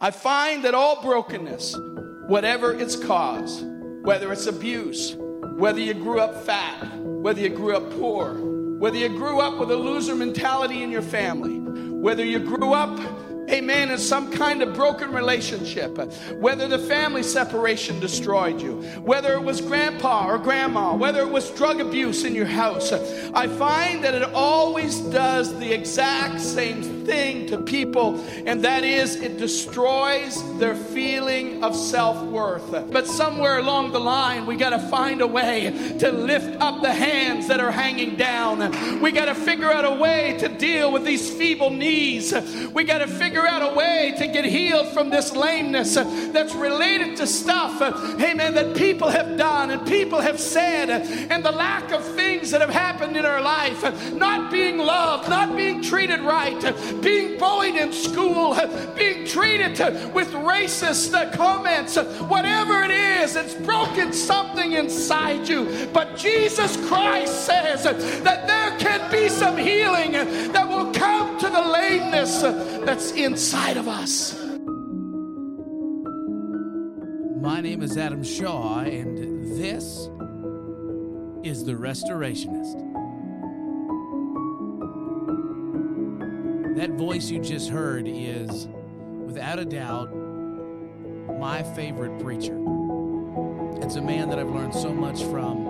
I find that all brokenness, whatever its cause, whether it's abuse, whether you grew up fat, whether you grew up poor, whether you grew up with a loser mentality in your family, whether you grew up amen, in some kind of broken relationship, whether the family separation destroyed you, whether it was grandpa or grandma, whether it was drug abuse in your house, I find that it always does the exact same thing to people, and that is it destroys their feeling of self worth. But somewhere along the line, we got to find a way to lift up the hands that are hanging down. We got to figure out a way to deal with these feeble knees. We got to figure out a way to get healed from this lameness that's related to stuff, amen, that people have done and people have said, and the lack of things that have happened in our life, not being loved, not being treated right being bullied in school, being treated with racist comments, whatever it is, it's broken something inside you. But Jesus Christ says that there can be some healing that will come to the lameness that's inside of us. My name is Adam Shaw, and this is The Restorationist. That voice you just heard is, without a doubt, my favorite preacher. It's a man that I've learned so much from.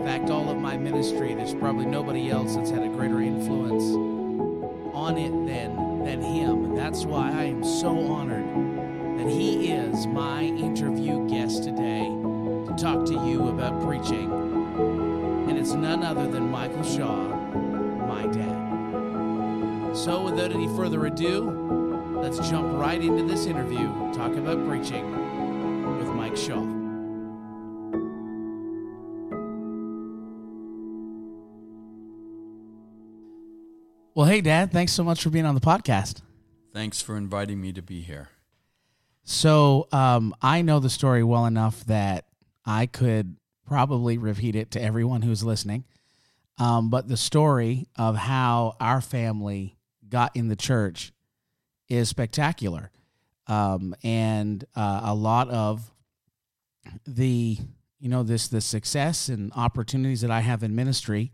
In fact, all of my ministry, there's probably nobody else that's had a greater influence on it than, than him. That's why I am so honored that he is my interview guest today to talk to you about preaching. And it's none other than Michael Shaw. So, without any further ado, let's jump right into this interview. Talk about preaching with Mike Shaw. Well, hey, Dad, thanks so much for being on the podcast. Thanks for inviting me to be here. So, um, I know the story well enough that I could probably repeat it to everyone who's listening. Um, but the story of how our family got in the church is spectacular. Um, and uh, a lot of the you know this the success and opportunities that I have in ministry,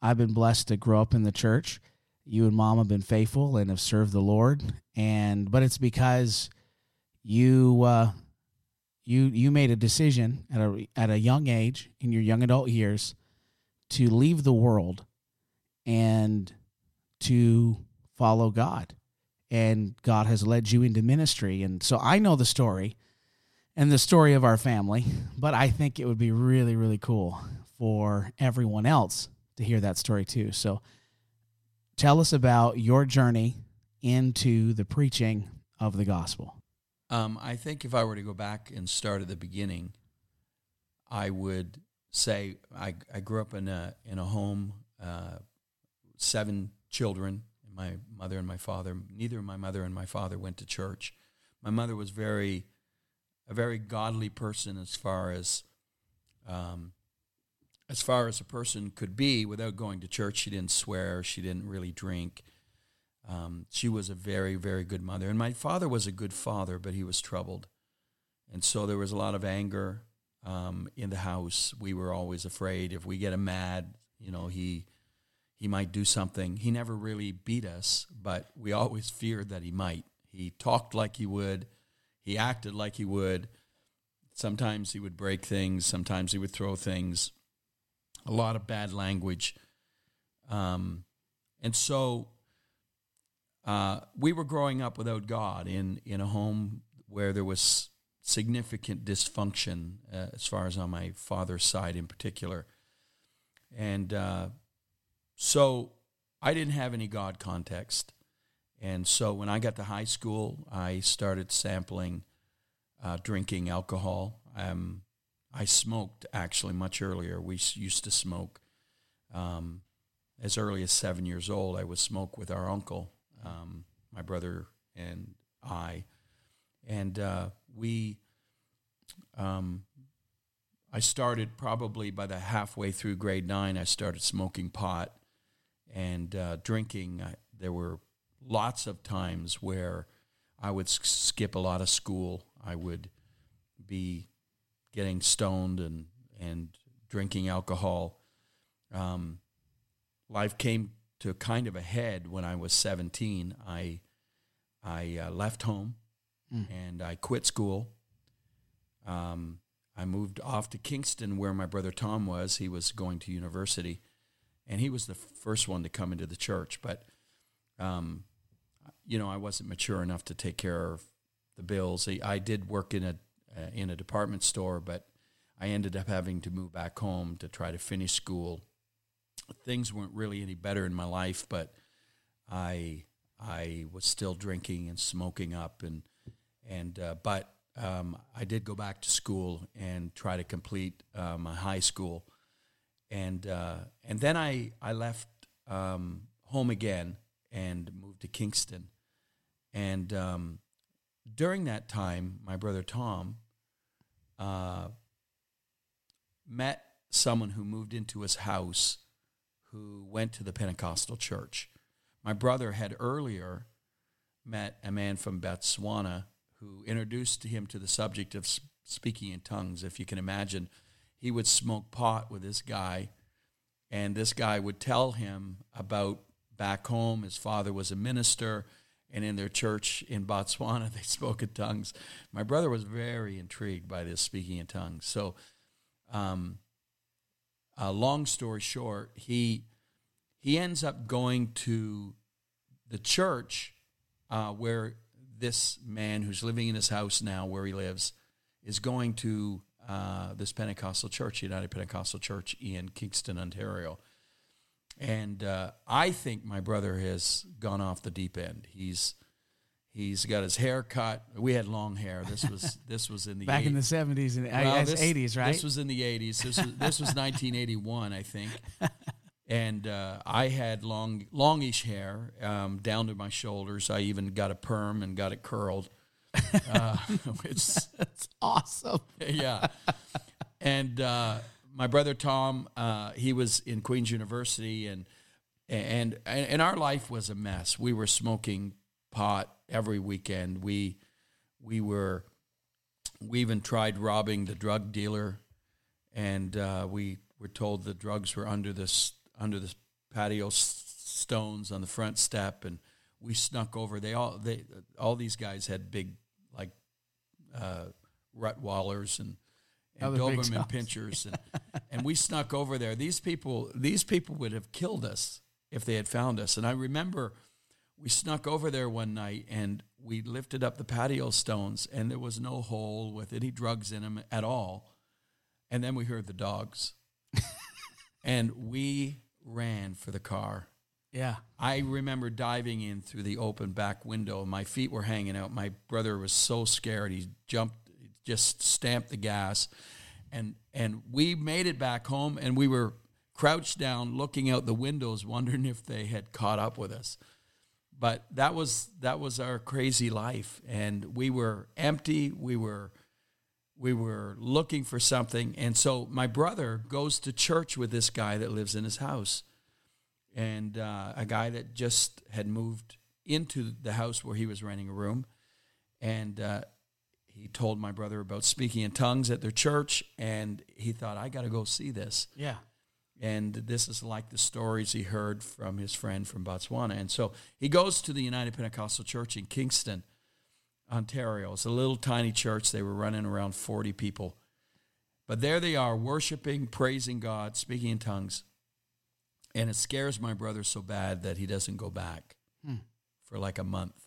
I've been blessed to grow up in the church. You and mom have been faithful and have served the Lord, and but it's because you uh, you you made a decision at a at a young age in your young adult years to leave the world and to follow God. And God has led you into ministry. And so I know the story and the story of our family, but I think it would be really, really cool for everyone else to hear that story too. So tell us about your journey into the preaching of the gospel. Um, I think if I were to go back and start at the beginning, I would say I, I grew up in a in a home, uh, seven children, my mother and my father, neither my mother and my father went to church. My mother was very, a very godly person as far as, um, as far as a person could be without going to church. She didn't swear. She didn't really drink. Um, she was a very, very good mother. And my father was a good father, but he was troubled. And so there was a lot of anger um, in the house. We were always afraid if we get him mad, you know, he he might do something. He never really beat us, but we always feared that he might. He talked like he would, he acted like he would. Sometimes he would break things, sometimes he would throw things, a lot of bad language. Um, and so uh, we were growing up without God in, in a home where there was significant dysfunction, uh, as far as on my father's side in particular. And uh, so I didn't have any God context. And so when I got to high school, I started sampling uh, drinking alcohol. Um, I smoked actually much earlier. We used to smoke um, as early as seven years old. I would smoke with our uncle, um, my brother, and I. And uh, we, um, I started probably by the halfway through grade nine, I started smoking pot and uh, drinking. there were lots of times where I would skip a lot of school. I would be getting stoned and and drinking alcohol. Um, life came to kind of a head when I was 17. I I uh, left home and I quit school. Um, I moved off to Kingston where my brother Tom was. He was going to university, and he was the first one to come into the church. But, um, you know, I wasn't mature enough to take care of the bills. I, did work in a uh, in a department store, but I ended up having to move back home to try to finish school. Things weren't really any better in my life, but I I was still drinking and smoking up and and uh, but um, I did go back to school and try to complete uh, my high school, and uh, and then I I left um, home again and moved to Kingston, and um, during that time, my brother Tom uh, met someone who moved into his house who went to the Pentecostal church. My brother had earlier met a man from Botswana who introduced him to the subject of speaking in tongues. If you can imagine, he would smoke pot with this guy, and this guy would tell him about back home. His father was a minister, and in their church in Botswana, they spoke in tongues. My brother was very intrigued by this speaking in tongues. So, um, uh, long story short, he he ends up going to the church uh, where this man who's living in his house now, where he lives, is going to uh, this Pentecostal church, United Pentecostal Church in Kingston, Ontario. And uh, I think my brother has gone off the deep end. He's he's got his hair cut. We had long hair. This was this was in the Back in the seventies and well, this- eighties, right? This was in the eighties. This was this was 1981, I think. And uh, I had long, longish hair um, down to my shoulders. I even got a perm and got it curled, uh, which That's awesome. yeah. And uh, my brother Tom, uh, he was in Queens University, and and and our life was a mess. We were smoking pot every weekend. We we were we even tried robbing the drug dealer, and uh, we were told the drugs were under this under this patio s- stones on the front step, and we snuck over. They all they all these guys had big like uh, Rottweilers and, and Doberman pinschers, and, and we snuck over there. These people these people would have killed us if they had found us. And I remember we snuck over there one night and we lifted up the patio stones, and there was no hole with any drugs in them at all. And then we heard the dogs, and we ran for the car. Yeah. I remember diving in through the open back window. My feet were hanging out. My brother was so scared. He jumped, just stamped the gas, and and we made it back home. And we were crouched down, looking out the windows, wondering if they had caught up with us. But that was that was our crazy life, and we were empty. We were we were looking for something, and so my brother goes to church with this guy that lives in his house and uh, a guy that just had moved into the house where he was renting a room, and uh, he told my brother about speaking in tongues at their church, and he thought, I got to go see this. Yeah. And this is like the stories he heard from his friend from Botswana. And so he goes to the United Pentecostal Church in Kingston, Ontario. It's a little tiny church. They were running around 40 people. But there they are, worshiping, praising God, speaking in tongues. And it scares my brother so bad that he doesn't go back for like a month.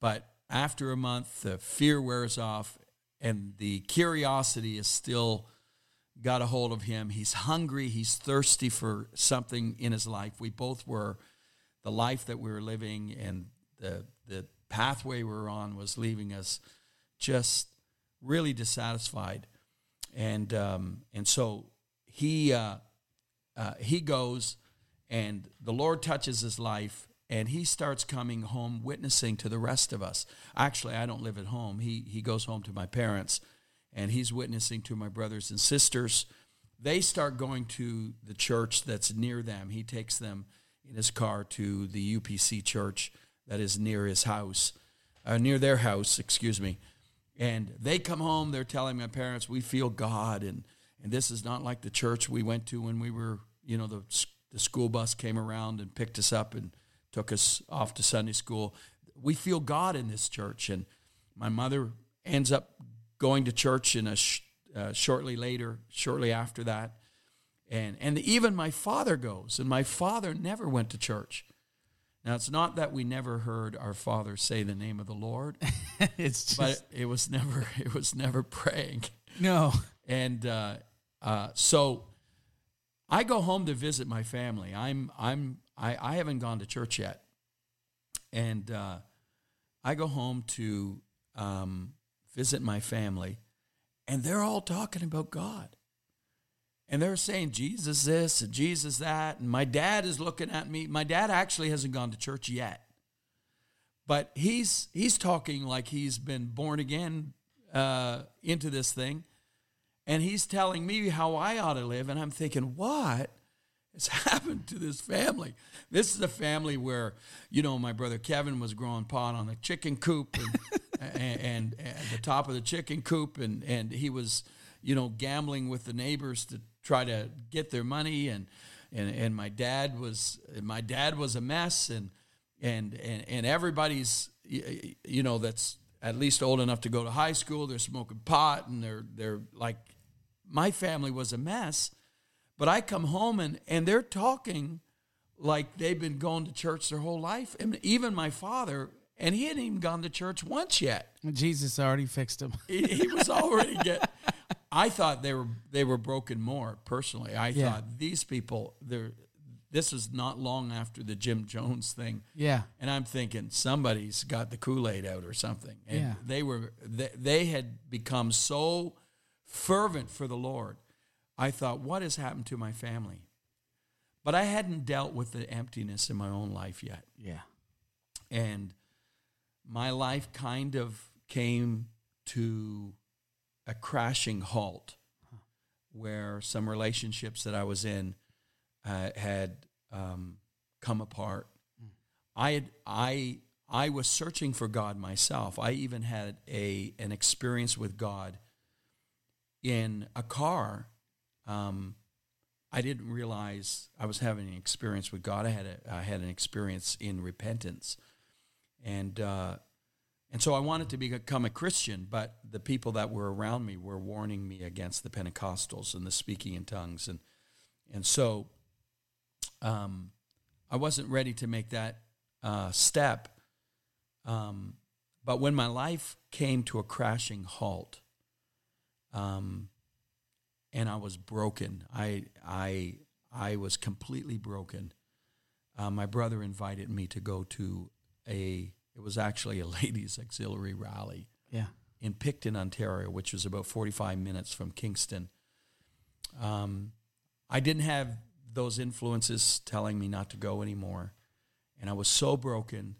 But after a month, the fear wears off and the curiosity is still got a hold of him. He's hungry, he's thirsty for something in his life. We both were. The life that we were living and the the pathway we were on was leaving us just really dissatisfied. And um, and so he uh, uh, he goes and the Lord touches his life and he starts coming home witnessing to the rest of us. Actually, I don't live at home. He he goes home to my parents and he's witnessing to my brothers and sisters. They start going to the church that's near them. He takes them in his car to the UPC church that is near his house. uh, near their house, excuse me. And they come home, they're telling my parents, we feel God, and, and this is not like the church we went to when we were, you know, the, the school bus came around and picked us up and took us off to Sunday school. We feel God in this church. And my mother ends up going to church in a sh- uh, shortly later, shortly after that. And, and even my father goes, and my father never went to church. Now, it's not that we never heard our father say the name of the Lord, it's just but it was never it was never praying. no. And uh, uh, so I go home to visit my family. I'm I'm I, I haven't gone to church yet, and uh, I go home to um, visit my family, and they're all talking about God. And they're saying Jesus this and Jesus that. And my dad is looking at me. My dad actually hasn't gone to church yet. But he's he's talking like he's been born again uh, into this thing. And he's telling me how I ought to live. And I'm thinking, what has happened to this family? This is a family where, you know, my brother Kevin was growing pot on the chicken coop and, and, and at the top of the chicken coop. And, and he was, you know, gambling with the neighbors to try to get their money. And, and, and my dad was, my dad was a mess. And, and, and, and everybody's, you know, that's at least old enough to go to high school. They're smoking pot and they're, they're like, my family was a mess. But I come home and, and they're talking like they've been going to church their whole life. And even my father, and he hadn't even gone to church once yet. Jesus already fixed him. He, he was already get. I thought they were they were broken more personally. I Yeah. thought these people they're this is not long after the Jim Jones thing. Yeah. And I'm thinking somebody's got the Kool Aid out or something. And Yeah. they were they, they had become so fervent for the Lord. I thought, what has happened to my family? But I hadn't dealt with the emptiness in my own life yet. Yeah. And my life kind of came to a crashing halt where some relationships that I was in uh, had um, come apart. I had I I was searching for God myself. I even had a an experience with God in a car. Um, I didn't realize I was having an experience with God. I had a, I had an experience in repentance, and uh, and so I wanted to become a Christian. But the people that were around me were warning me against the Pentecostals and the speaking in tongues, and and so um, I wasn't ready to make that uh, step. Um, but when my life came to a crashing halt, um, and I was broken, I I I was completely broken. Uh, my brother invited me to go to a. It was actually a ladies' auxiliary rally Yeah. in Picton, Ontario, which was about 45 minutes from Kingston. Um, I didn't have those influences telling me not to go anymore. And I was so broken,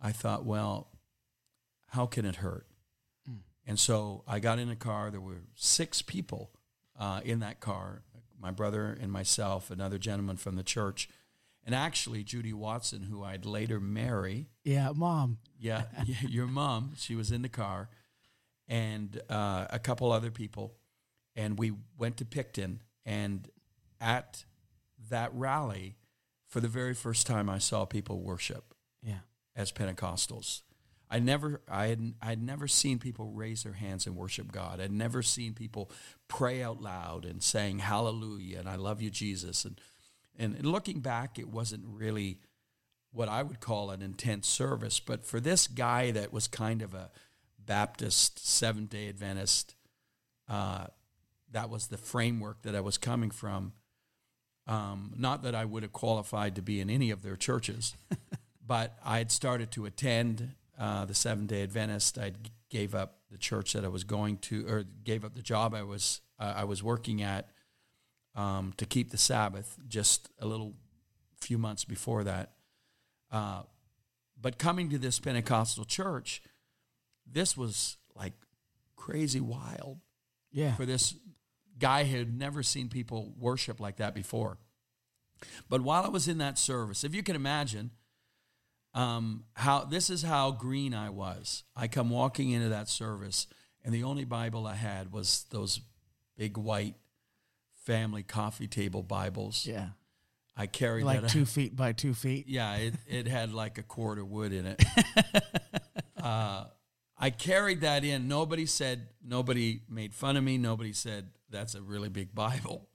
I thought, well, how can it hurt? And so I got in a car. There were six people uh, in that car my brother and myself, another gentleman from the church, and actually Judy Watson, who I'd later marry. Yeah, mom. Yeah, y- your mom. She was in the car, and uh, a couple other people, and we went to Picton. And at that rally, for the very first time, I saw people worship Yeah. as Pentecostals. I never, I had, I had never seen people raise their hands and worship God. I'd never seen people pray out loud and saying Hallelujah and I love you, Jesus. And and looking back, it wasn't really what I would call an intense service. But for this guy that was kind of a Baptist Seventh Day Adventist, uh, that was the framework that I was coming from. Um, not that I would have qualified to be in any of their churches, but I had started to attend uh, the Seventh Day Adventist. I gave up the church that I was going to, or gave up the job I was uh, I was working at um, to keep the Sabbath. Just a little few months before that, uh, but coming to this Pentecostal church, this was like crazy wild Yeah. for this guy who had never seen people worship like that before. But while I was in that service, if you can imagine, um, how this is how green I was. I come walking into that service, and the only Bible I had was those big white family coffee table Bibles. Yeah. I carried Like that. two feet by two feet. Yeah, it, it had like a cord of wood in it. uh, I carried that in. Nobody said, nobody made fun of me. Nobody said, that's a really big Bible.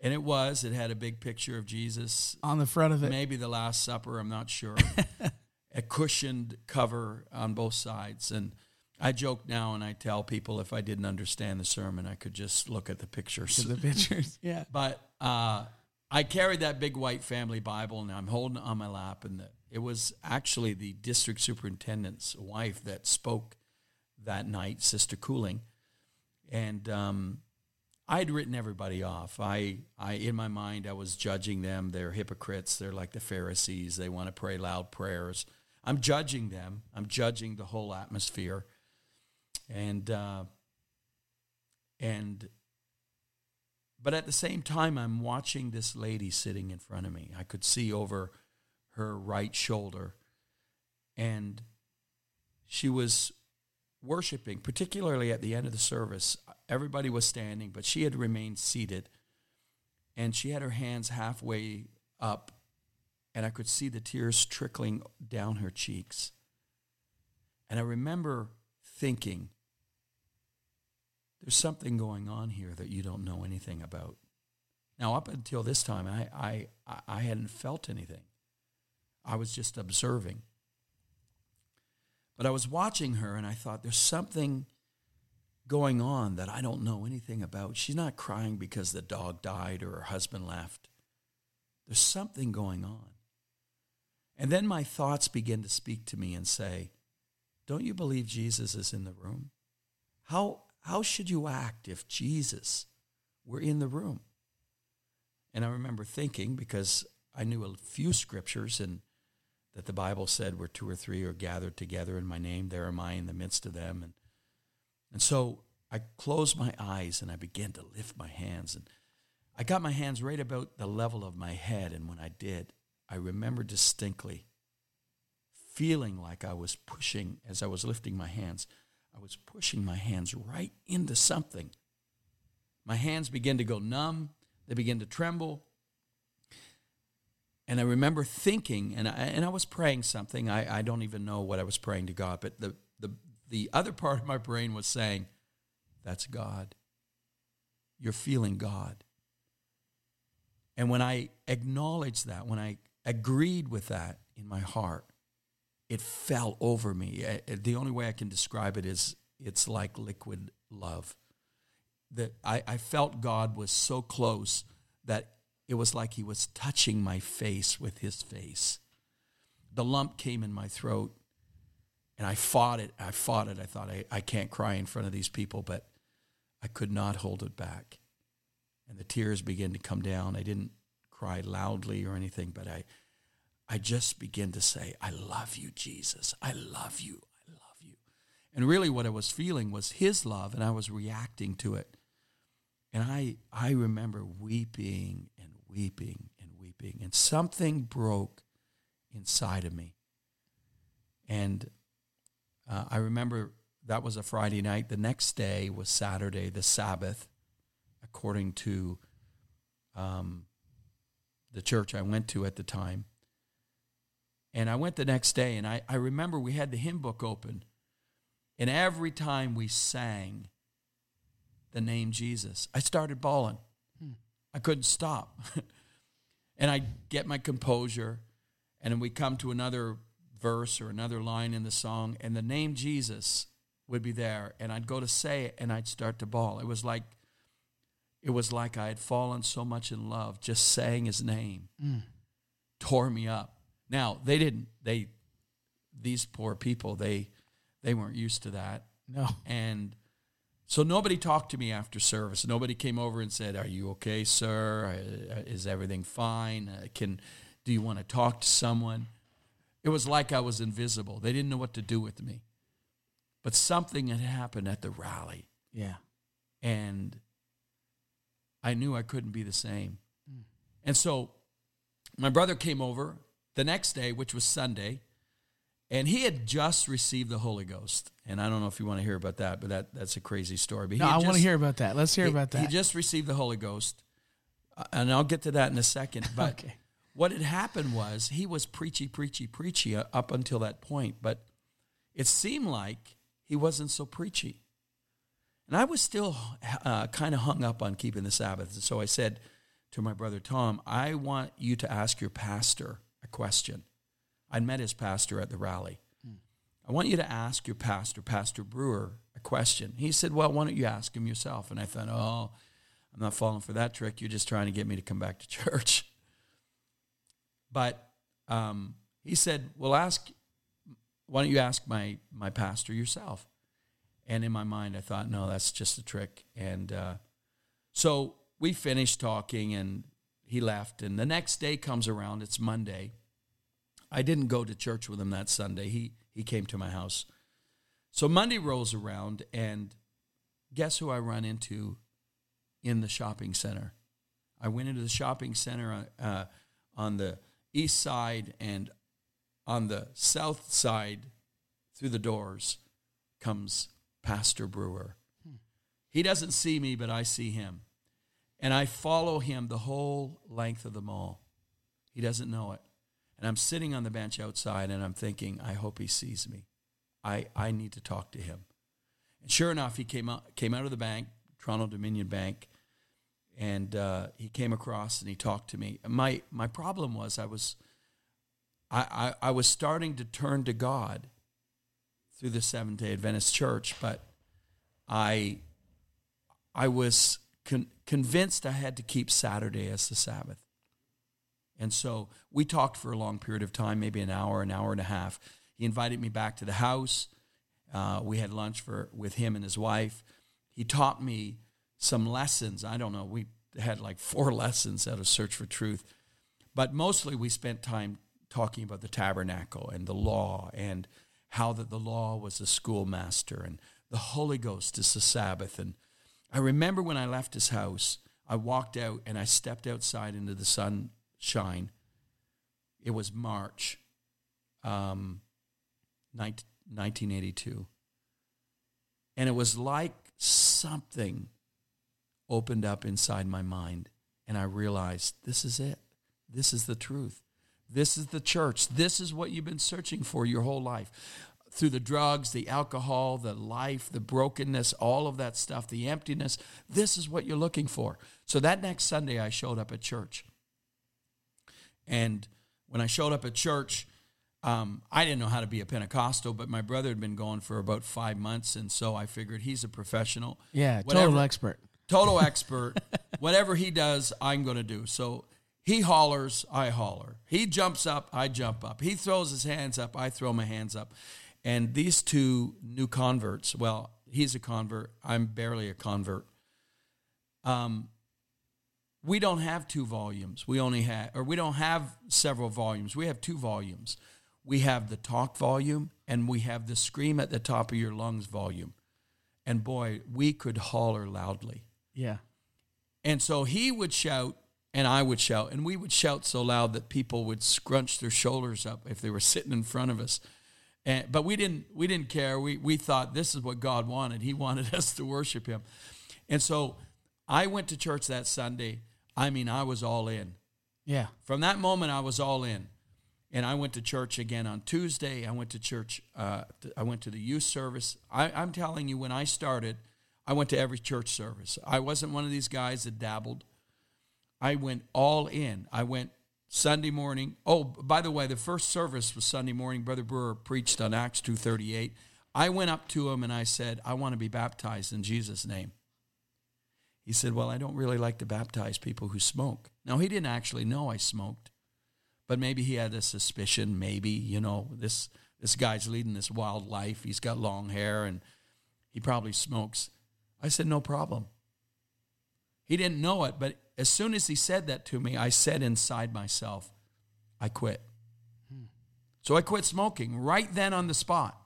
And it was. It had a big picture of Jesus, On the front of it. maybe the Last Supper, I'm not sure. a cushioned cover on both sides. And I joke now and I tell people if I didn't understand the sermon, I could just look at the pictures. To the pictures. Yeah. But uh, I carried that big white family Bible, and I'm holding it on my lap. And the, it was actually the district superintendent's wife that spoke that night, Sister Cooling. And um, I'd written everybody off. I, I, in my mind, I was judging them. They're hypocrites. They're like the Pharisees. They want to pray loud prayers. I'm judging them. I'm judging the whole atmosphere. And uh, and but at the same time, I'm watching this lady sitting in front of me. I could see over her right shoulder. And she was worshiping, particularly at the end of the service. Everybody was standing, but she had remained seated. And she had her hands halfway up, and I could see the tears trickling down her cheeks. And I remember thinking, there's something going on here that you don't know anything about. Now, up until this time, I, I, I hadn't felt anything. I was just observing. But I was watching her and I thought, there's something going on that I don't know anything about. She's not crying because the dog died or her husband left. There's something going on. And then my thoughts begin to speak to me and say, Don't you believe Jesus is in the room? How, how should you act if Jesus were in the room? And I remember thinking, because I knew a few scriptures and that the Bible said where two or three are gathered together in my name, there am I in the midst of them. And, and so I closed my eyes and I began to lift my hands. And I got my hands right about the level of my head. And when I did, I remember distinctly feeling like I was pushing, as I was lifting my hands, I was pushing my hands right into something. My hands began to go numb, they began to tremble. And I remember thinking, and I, and I was praying something. I, I don't even know what I was praying to God, but the, the, the other part of my brain was saying, That's God. You're feeling God. And when I acknowledged that, when I agreed with that in my heart, it fell over me. The only way I can describe it is it's like liquid love. That I, I felt God was so close that it was like he was touching my face with his face. The lump came in my throat and I fought it. I fought it. I thought, I, I can't cry in front of these people, but I could not hold it back. And the tears began to come down. I didn't cry loudly or anything, but I, I just began to say, I love you, Jesus. I love you. I love you. And really, what I was feeling was his love, and I was reacting to it. And I, I remember weeping and weeping and weeping, and something broke inside of me. And uh, I remember that was a Friday night. The next day was Saturday, the Sabbath, according to um, the church I went to at the time. And I went the next day, and I, I remember we had the hymn book open. And every time we sang the name Jesus, I started bawling. I couldn't stop. and I get my composure, and then we come to another verse or another line in the song, and the name Jesus would be there, and I'd go to say it, and I'd start to bawl. It was like it was like I had fallen so much in love, just saying his name mm. tore me up. Now they didn't. They these poor people they they weren't used to that. No. And so nobody talked to me after service. Nobody came over and said, "Are you okay, sir? Is everything fine? Uh, can do you want to talk to someone?" It was like I was invisible. They didn't know what to do with me. But something had happened at the rally. Yeah. And I knew I couldn't be the same. Mm. And so my brother came over the next day, which was Sunday, and he had just received the Holy Ghost. And I don't know if you want to hear about that, but that that's a crazy story. But No, I want to hear about that. Let's hear he- about that. He just received the Holy Ghost, uh, and I'll get to that in a second. But Okay. what had happened was he was preachy, preachy, preachy uh, up until that point, but it seemed like he wasn't so preachy. And I was still uh, kind of hung up on keeping the Sabbath. And so I said to my brother Tom, I want you to ask your pastor a question. I'd met his pastor at the rally. I want you to ask your pastor, Pastor Brewer, a question. He said, Well, why don't you ask him yourself? And I thought, Oh, I'm not falling for that trick. You're just trying to get me to come back to church. But um, he said, Well, ask, why don't you ask my, my pastor yourself? And in my mind, I thought, No, that's just a trick. And uh, so we finished talking and he left. And the next day comes around, it's Monday. I didn't go to church with him that Sunday. He he came to my house. So Monday rolls around and guess who I run into in the shopping center? I went into the shopping center uh, on the east side and on the south side through the doors comes Pastor Brewer. He doesn't see me, but I see him. And I follow him the whole length of the mall. He doesn't know it. And I'm sitting on the bench outside and I'm thinking, I hope he sees me. I, I need to talk to him. And sure enough, he came out, came out of the bank, Toronto Dominion Bank, and uh, he came across and he talked to me. My, my problem was I was, I, I, I was starting to turn to God through the Seventh day Adventist Church, but I, I was con- convinced I had to keep Saturday as the Sabbath. And so we talked for a long period of time, maybe an hour, an hour and a half. He invited me back to the house. Uh, we had lunch for with him and his wife. He taught me some lessons. I don't know. We had like four lessons out of Search for Truth, but mostly we spent time talking about the tabernacle and the law and how that the law was the schoolmaster and the Holy Ghost is the Sabbath. And I remember when I left his house, I walked out and I stepped outside into the sunshine. It was March, um, 19, 1982. And it was like something opened up inside my mind. And I realized this is it. This is the truth. This is the church. This is what you've been searching for your whole life. Through the drugs, the alcohol, the life, the brokenness, all of that stuff, the emptiness. This is what you're looking for. So that next Sunday, I showed up at church. And when I showed up at church, um, I didn't know how to be a Pentecostal, but my brother had been going for about five months. And so I figured he's a professional. yeah, Whatever- total expert. total expert. Whatever he does, I'm going to do. So he hollers, I holler. He jumps up, I jump up. He throws his hands up, I throw my hands up. And these two new converts, well, he's a convert, I'm barely a convert. Um, we don't have two volumes. We only have, or we don't have several volumes. We have two volumes. We have the talk volume and we have the scream at the top of your lungs volume. And boy, we could holler loudly. Yeah. And so he would shout and I would shout, and we would shout so loud that people would scrunch their shoulders up if they were sitting in front of us. And, but we didn't we didn't care. We we thought this is what God wanted. He wanted us to worship him. And so I went to church that Sunday. I mean, I was all in. Yeah. From that moment, I was all in. And I went to church again on Tuesday. I went to church. Uh, I went to the youth service. I, I'm telling you, when I started, I went to every church service. I wasn't one of these guys that dabbled. I went all in. I went Sunday morning. Oh, by the way, the first service was Sunday morning. Brother Brewer preached on Acts 2:38. I went up to him and I said, "I want to be baptized in Jesus' name." He said, "Well, I don't really like to baptize people who smoke." Now, he didn't actually know I smoked, but maybe he had a suspicion. Maybe you know this this guy's leading this wild life. He's got long hair and he probably smokes. I said, "No problem." He didn't know it, but as soon as he said that to me, I said inside myself, I quit. So I quit smoking right then on the spot.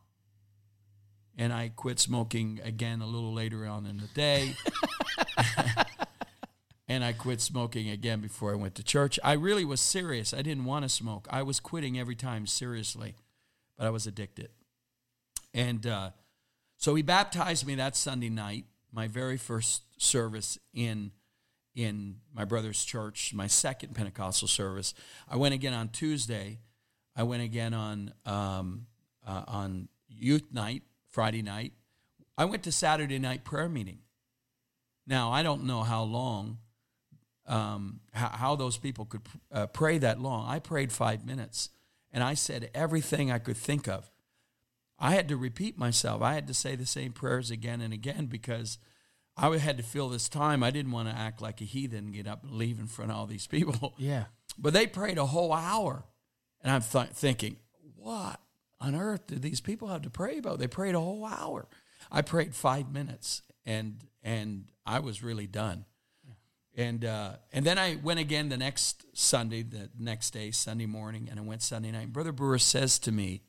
And I quit smoking again a little later on in the day. and I quit smoking again before I went to church. I really was serious. I didn't want to smoke. I was quitting every time seriously. but I was addicted. And uh, so he baptized me that Sunday night, my very first service in in my brother's church, my second Pentecostal service. I went again on Tuesday. I went again on um, uh, on youth night, Friday night. I went to Saturday night prayer meeting. Now I don't know how long, um, how, how, those people could uh, pray that long. I prayed five minutes, and I said everything I could think of. I had to repeat myself. I had to say the same prayers again and again because I had to fill this time. I didn't want to act like a heathen, and get up and leave in front of all these people. Yeah. But they prayed a whole hour. And I'm th- thinking, what on earth did these people have to pray about? They prayed a whole hour. I prayed five minutes and and I was really done. Yeah. And uh, and then I went again the next Sunday, the next day, Sunday morning, and I went Sunday night. Brother Brewer says to me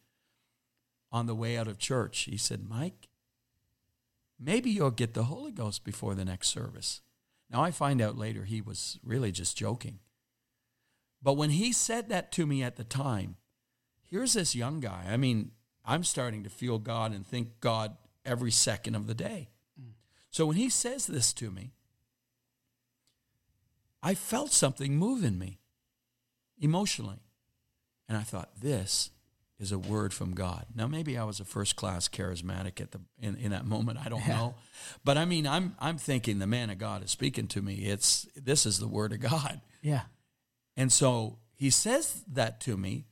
on the way out of church, he said, Mike, maybe you'll get the Holy Ghost before the next service. Now, I find out later he was really just joking. But when he said that to me at the time, here's this young guy. I mean, I'm starting to feel God and think God every second of the day. So when he says this to me, I felt something move in me emotionally. And I thought, this is a word from God. Now maybe I was a first class charismatic at the in, in that moment. I don't know. But I mean I'm I'm thinking the man of God is speaking to me. It's this is the word of God. Yeah. And so he says that to me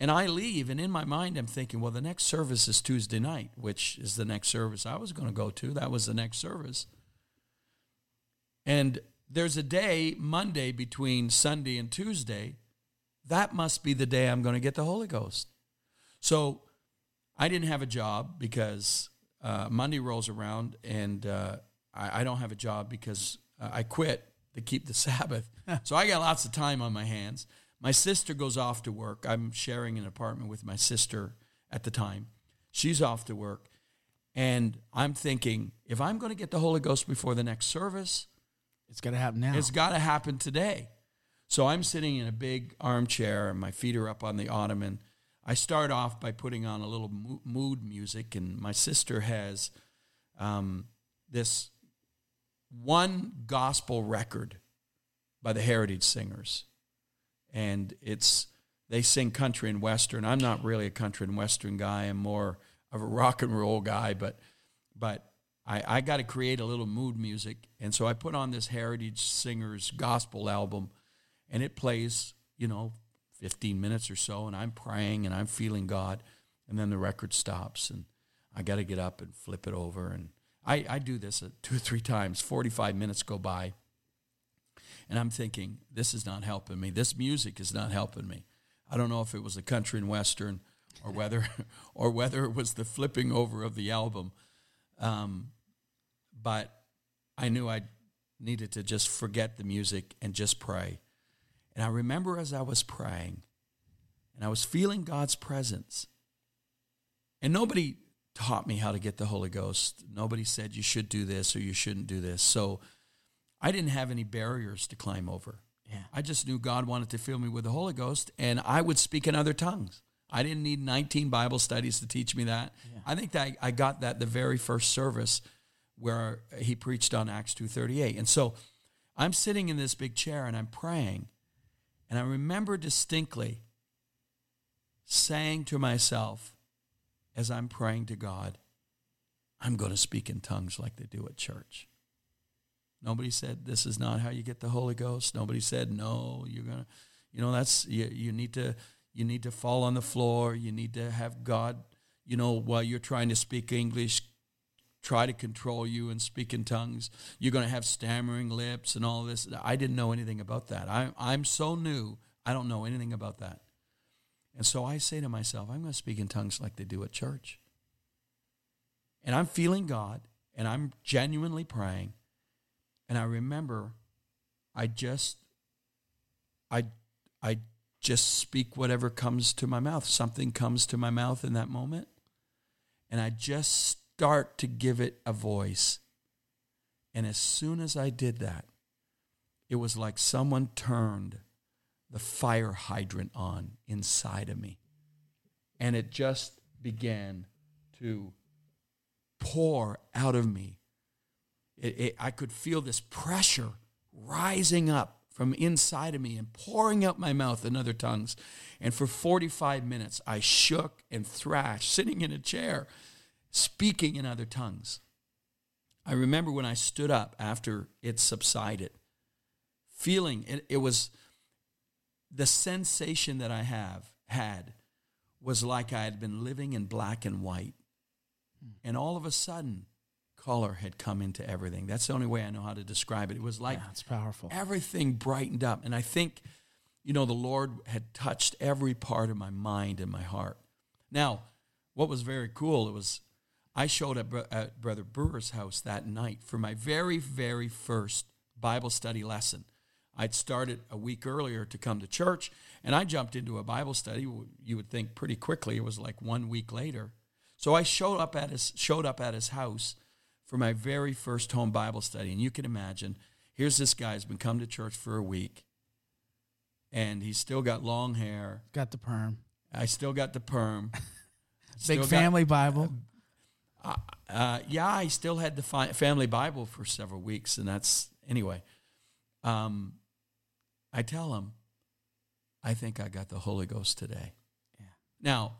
and I leave and in my mind I'm thinking, well the next service is Tuesday night, which is the next service I was going to go to. That was the next service. And there's a day Monday between Sunday and Tuesday. That must be the day I'm going to get the Holy Ghost. So I didn't have a job because uh, Monday rolls around and uh, I, I, don't have a job because uh, I quit to keep the Sabbath. so I got lots of time on my hands. My sister goes off to work. I'm sharing an apartment with my sister at the time. She's off to work. And I'm thinking, if I'm going to get the Holy Ghost before the next service, it's got to happen now. It's got to happen today. So I'm sitting in a big armchair and my feet are up on the ottoman I start off by putting on a little mood music, and my sister has um, this one gospel record by the Heritage Singers, and it's they sing country and western. I'm not really a country and western guy. I'm more of a rock and roll guy, but but I, I got to create a little mood music, and so I put on this Heritage Singers gospel album, and it plays, you know, 15 minutes or so, and I'm praying and I'm feeling God, and then the record stops, and I got to get up and flip it over. And I, I do this uh, two or three times, 45 minutes go by, and I'm thinking, this is not helping me. This music is not helping me. I don't know if it was the country and western or whether, or whether it was the flipping over of the album. Um, but I knew I needed to just forget the music and just pray and I remember as I was praying and I was feeling God's presence, and nobody taught me how to get the Holy Ghost. Nobody said you should do this or you shouldn't do this. So I didn't have any barriers to climb over. Yeah. I just knew God wanted to fill me with the Holy Ghost, and I would speak in other tongues. I didn't need 19 Bible studies to teach me that. Yeah. I think that I got that the very first service where he preached on Acts 2:38. And so I'm sitting in this big chair and I'm praying and I remember distinctly saying to myself as I'm praying to God, I'm going to speak in tongues like they do at church. Nobody said this is not how you get the Holy Ghost. Nobody said no, you're to you know that's you, you need to you need to fall on the floor, you need to have God, you know, while you're trying to speak English, try to control you and speak in tongues. You're going to have stammering lips and all this. I didn't know anything about that. I, I'm so new, I don't know anything about that. And so I say to myself, I'm going to speak in tongues like they do at church. And I'm feeling God and I'm genuinely praying. And I remember I just I I just speak whatever comes to my mouth. Something comes to my mouth in that moment. And I just start to give it a voice. And as soon as I did that, it was like someone turned the fire hydrant on inside of me. and it just began to pour out of me. It, it, I could feel this pressure rising up from inside of me and pouring out my mouth in other tongues. And for 45 minutes, I shook and thrashed, sitting in a chair, speaking in other tongues. I remember when I stood up after it subsided, feeling it, it was the sensation that I have had was like I had been living in black and white. Hmm. And all of a sudden, color had come into everything. That's the only way I know how to describe it. It was like Yeah, it's powerful. everything brightened up. And I think, you know, the Lord had touched every part of my mind and my heart. Now, what was very cool, it was I showed up at Brother Brewer's house that night for my very, very first Bible study lesson. I'd started a week earlier to come to church, and I jumped into a Bible study. You would think pretty quickly; it was like one week later. So I showed up at his showed up at his house for my very first home Bible study, and you can imagine. Here's this guy who's been come to church for a week, and he's still got long hair. Got the perm. I still got the perm. Big Still got- family Bible. uh, yeah, I still had the fi- family Bible for several weeks, and that's anyway. Um, I tell him, I think I got the Holy Ghost today. Yeah. Now,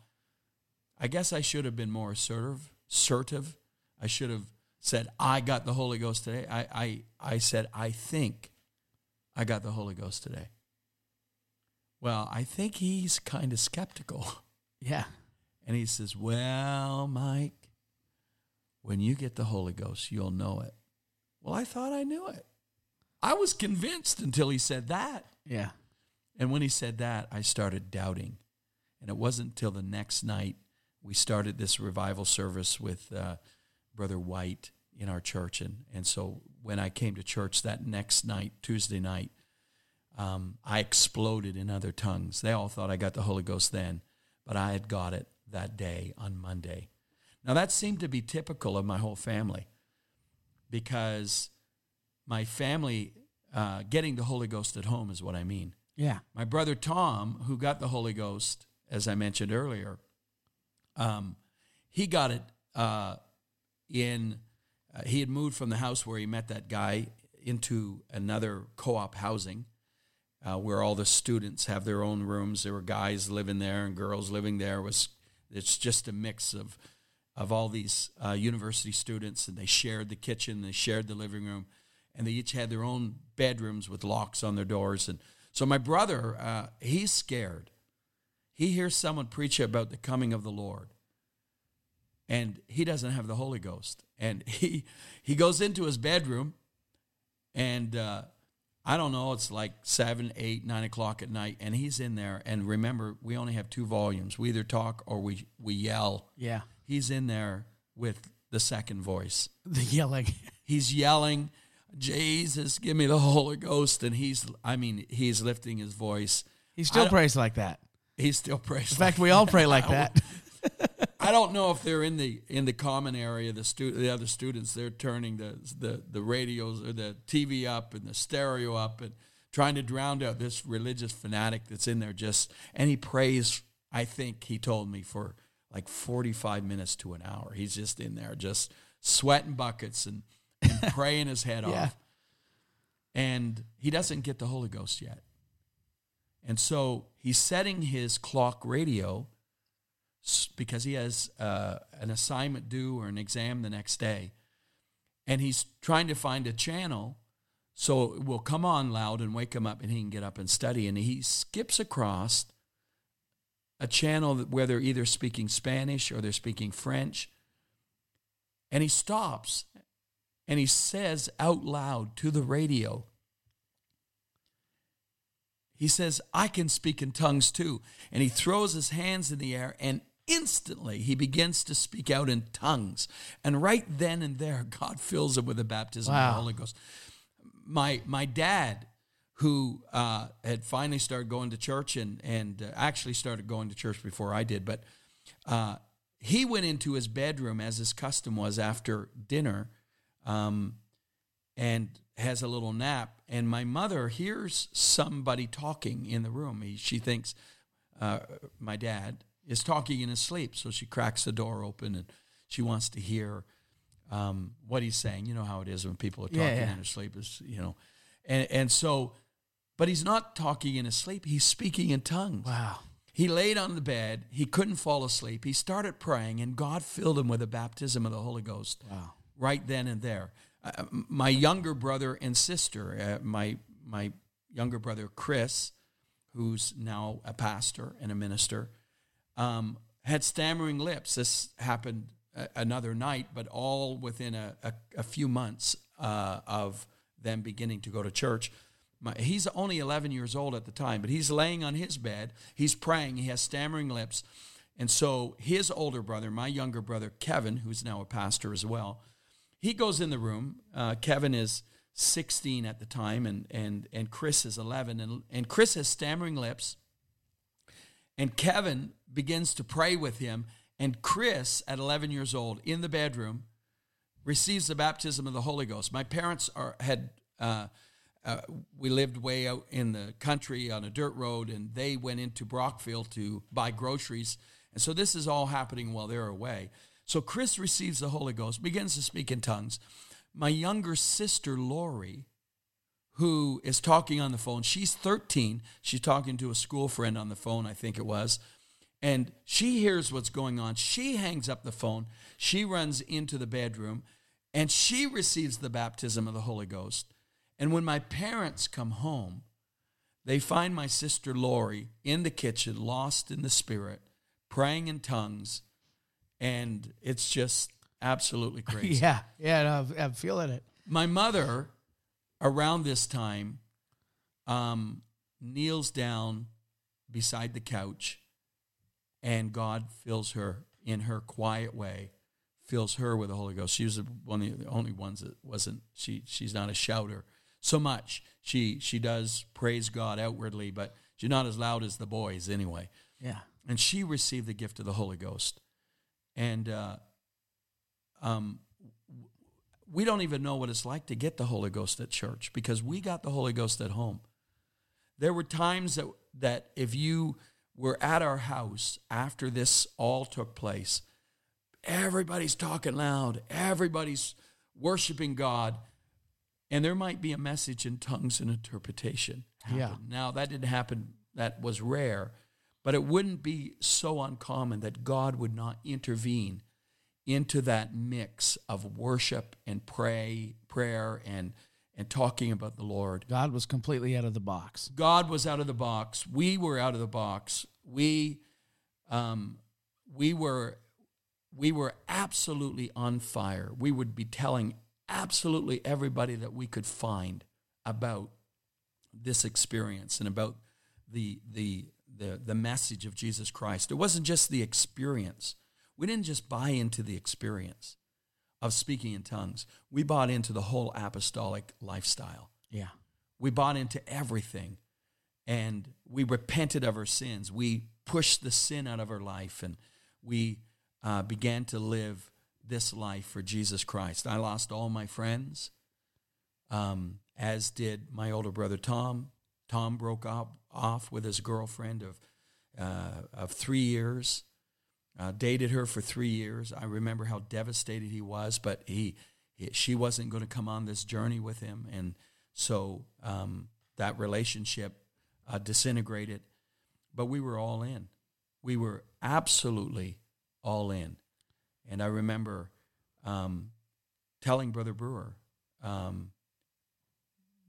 I guess I should have been more assertive. Assertive. I should have said, "I got the Holy Ghost today." I, I, I said, "I think I got the Holy Ghost today." Well, I think he's kind of skeptical. Yeah. And he says, Well, Mike, when you get the Holy Ghost, you'll know it. Well, I thought I knew it. I was convinced until he said that. Yeah. And when he said that, I started doubting. And it wasn't until the next night we started this revival service with uh, Brother White in our church. And, and so when I came to church that next night, Tuesday night, um, I exploded in other tongues. They all thought I got the Holy Ghost then, but I had got it that day on Monday. Now, that seemed to be typical of my whole family because my family uh, getting the Holy Ghost at home is what I mean. Yeah. My brother Tom, who got the Holy Ghost, as I mentioned earlier, um, he got it uh, in. Uh, he had moved from the house where he met that guy into another co-op housing, uh, where all the students have their own rooms. There were guys living there and girls living there. It was it's just a mix of of all these uh, university students, and they shared the kitchen, they shared the living room, and they each had their own bedrooms with locks on their doors. And so my brother, uh, he's scared. He hears someone preach about the coming of the Lord, and he doesn't have the Holy Ghost, and he he goes into his bedroom, and uh, I don't know, it's like seven, eight, nine o'clock at night, and he's in there. And remember, we only have two volumes. We either talk or we we yell. Yeah. He's in there with the second voice. The yelling. He's yelling, Jesus, give me the Holy Ghost. And he's, I mean, he's lifting his voice. He still prays like that. He still prays. In fact, we all pray like that. I don't know if they're in the in the common area. The stu- the other students they're turning the the the radios or the TV up and the stereo up and trying to drown out this religious fanatic that's in there. Just and he prays. I think he told me for like forty five minutes to an hour. He's just in there, just sweating buckets and, and praying his head Yeah. off. And he doesn't get the Holy Ghost yet. And so he's setting his clock radio because he has uh, an assignment due or an exam the next day. And he's trying to find a channel so it will come on loud and wake him up and he can get up and study. And he skips across a channel where they're either speaking Spanish or they're speaking French. And he stops and he says out loud to the radio, he says, I can speak in tongues too. And he throws his hands in the air and instantly he begins to speak out in tongues. And right then and there, God fills him with the baptism of the Holy Ghost. My, my dad, who uh, had finally started going to church and, and uh, actually started going to church before I did, but uh, he went into his bedroom as his custom was after dinner um, and has a little nap. And my mother hears somebody talking in the room. He, she thinks uh, my dad is talking in his sleep. So she cracks the door open and she wants to hear um, what he's saying. You know how it is when people are talking Yeah, yeah. in their sleep. Is you know, and and so, but he's not talking in his sleep. He's speaking in tongues. Wow. He laid on the bed. He couldn't fall asleep. He started praying, and God filled him with the baptism of the Holy Ghost Wow. right then and there. Uh, my younger brother and sister, uh, my my younger brother Chris, who's now a pastor and a minister, um, had stammering lips. This happened uh, another night, but all within a, a, a few months uh, of them beginning to go to church. My, he's only 11 years old at the time, but he's laying on his bed. He's praying. He has stammering lips. And so his older brother, my younger brother, Kevin, who's now a pastor as well, he goes in the room. Uh, Kevin is 16 at the time, and, and, and Chris is 11. And, and Chris has stammering lips. And Kevin begins to pray with him. And Chris, at 11 years old, in the bedroom, receives the baptism of the Holy Ghost. My parents are, had, uh, uh, we lived way out in the country on a dirt road, and they went into Brockville to buy groceries. And so this is all happening while they're away. So Chris receives the Holy Ghost, begins to speak in tongues. My younger sister, Lori, who is talking on the phone. She's 13. She's talking to a school friend on the phone, I think it was. And she hears what's going on. She hangs up the phone. She runs into the bedroom and she receives the baptism of the Holy Ghost. And when my parents come home, they find my sister Lori in the kitchen, lost in the spirit, praying in tongues. And it's just absolutely crazy Yeah. Yeah. no, I'm, feeling it. my mother around this time um, kneels down beside the couch and god fills her in her quiet way fills her with the holy ghost she was the- one of the only ones that wasn't she she's not a shouter so much she she does praise god outwardly but she's not as loud as the boys anyway Yeah. and she received the gift of the Holy Ghost. And uh, um, we don't even know what it's like to get the Holy Ghost at church because we got the Holy Ghost at home. There were times that that if you were at our house after this all took place, everybody's talking loud, everybody's worshiping God, and there might be a message in tongues and interpretation. Yeah. Now that didn't happen. That was rare, but it wouldn't be so uncommon that God would not intervene into that mix of worship and pray, prayer and and talking about the Lord. God was completely out of the box. God was out of the box. We were out of the box. We, um, we were, we were absolutely on fire. We would be telling absolutely everybody that we could find about this experience and about the the the the message of Jesus Christ. It wasn't just the experience. We didn't just buy into the experience of speaking in tongues. We bought into the whole apostolic lifestyle. Yeah. we bought into everything and we repented of our sins. We pushed the sin out of our life and we uh, began to live this life for jesus christ. I lost all my friends um, as did my older brother tom. Tom broke up, off with his girlfriend of, uh, of three years uh, dated her for three years. I remember how devastated he was, but he, he she wasn't going to come on this journey with him, and so um, that relationship uh, disintegrated. But we were all in. We were absolutely all in, and I remember um, telling Brother Brewer um,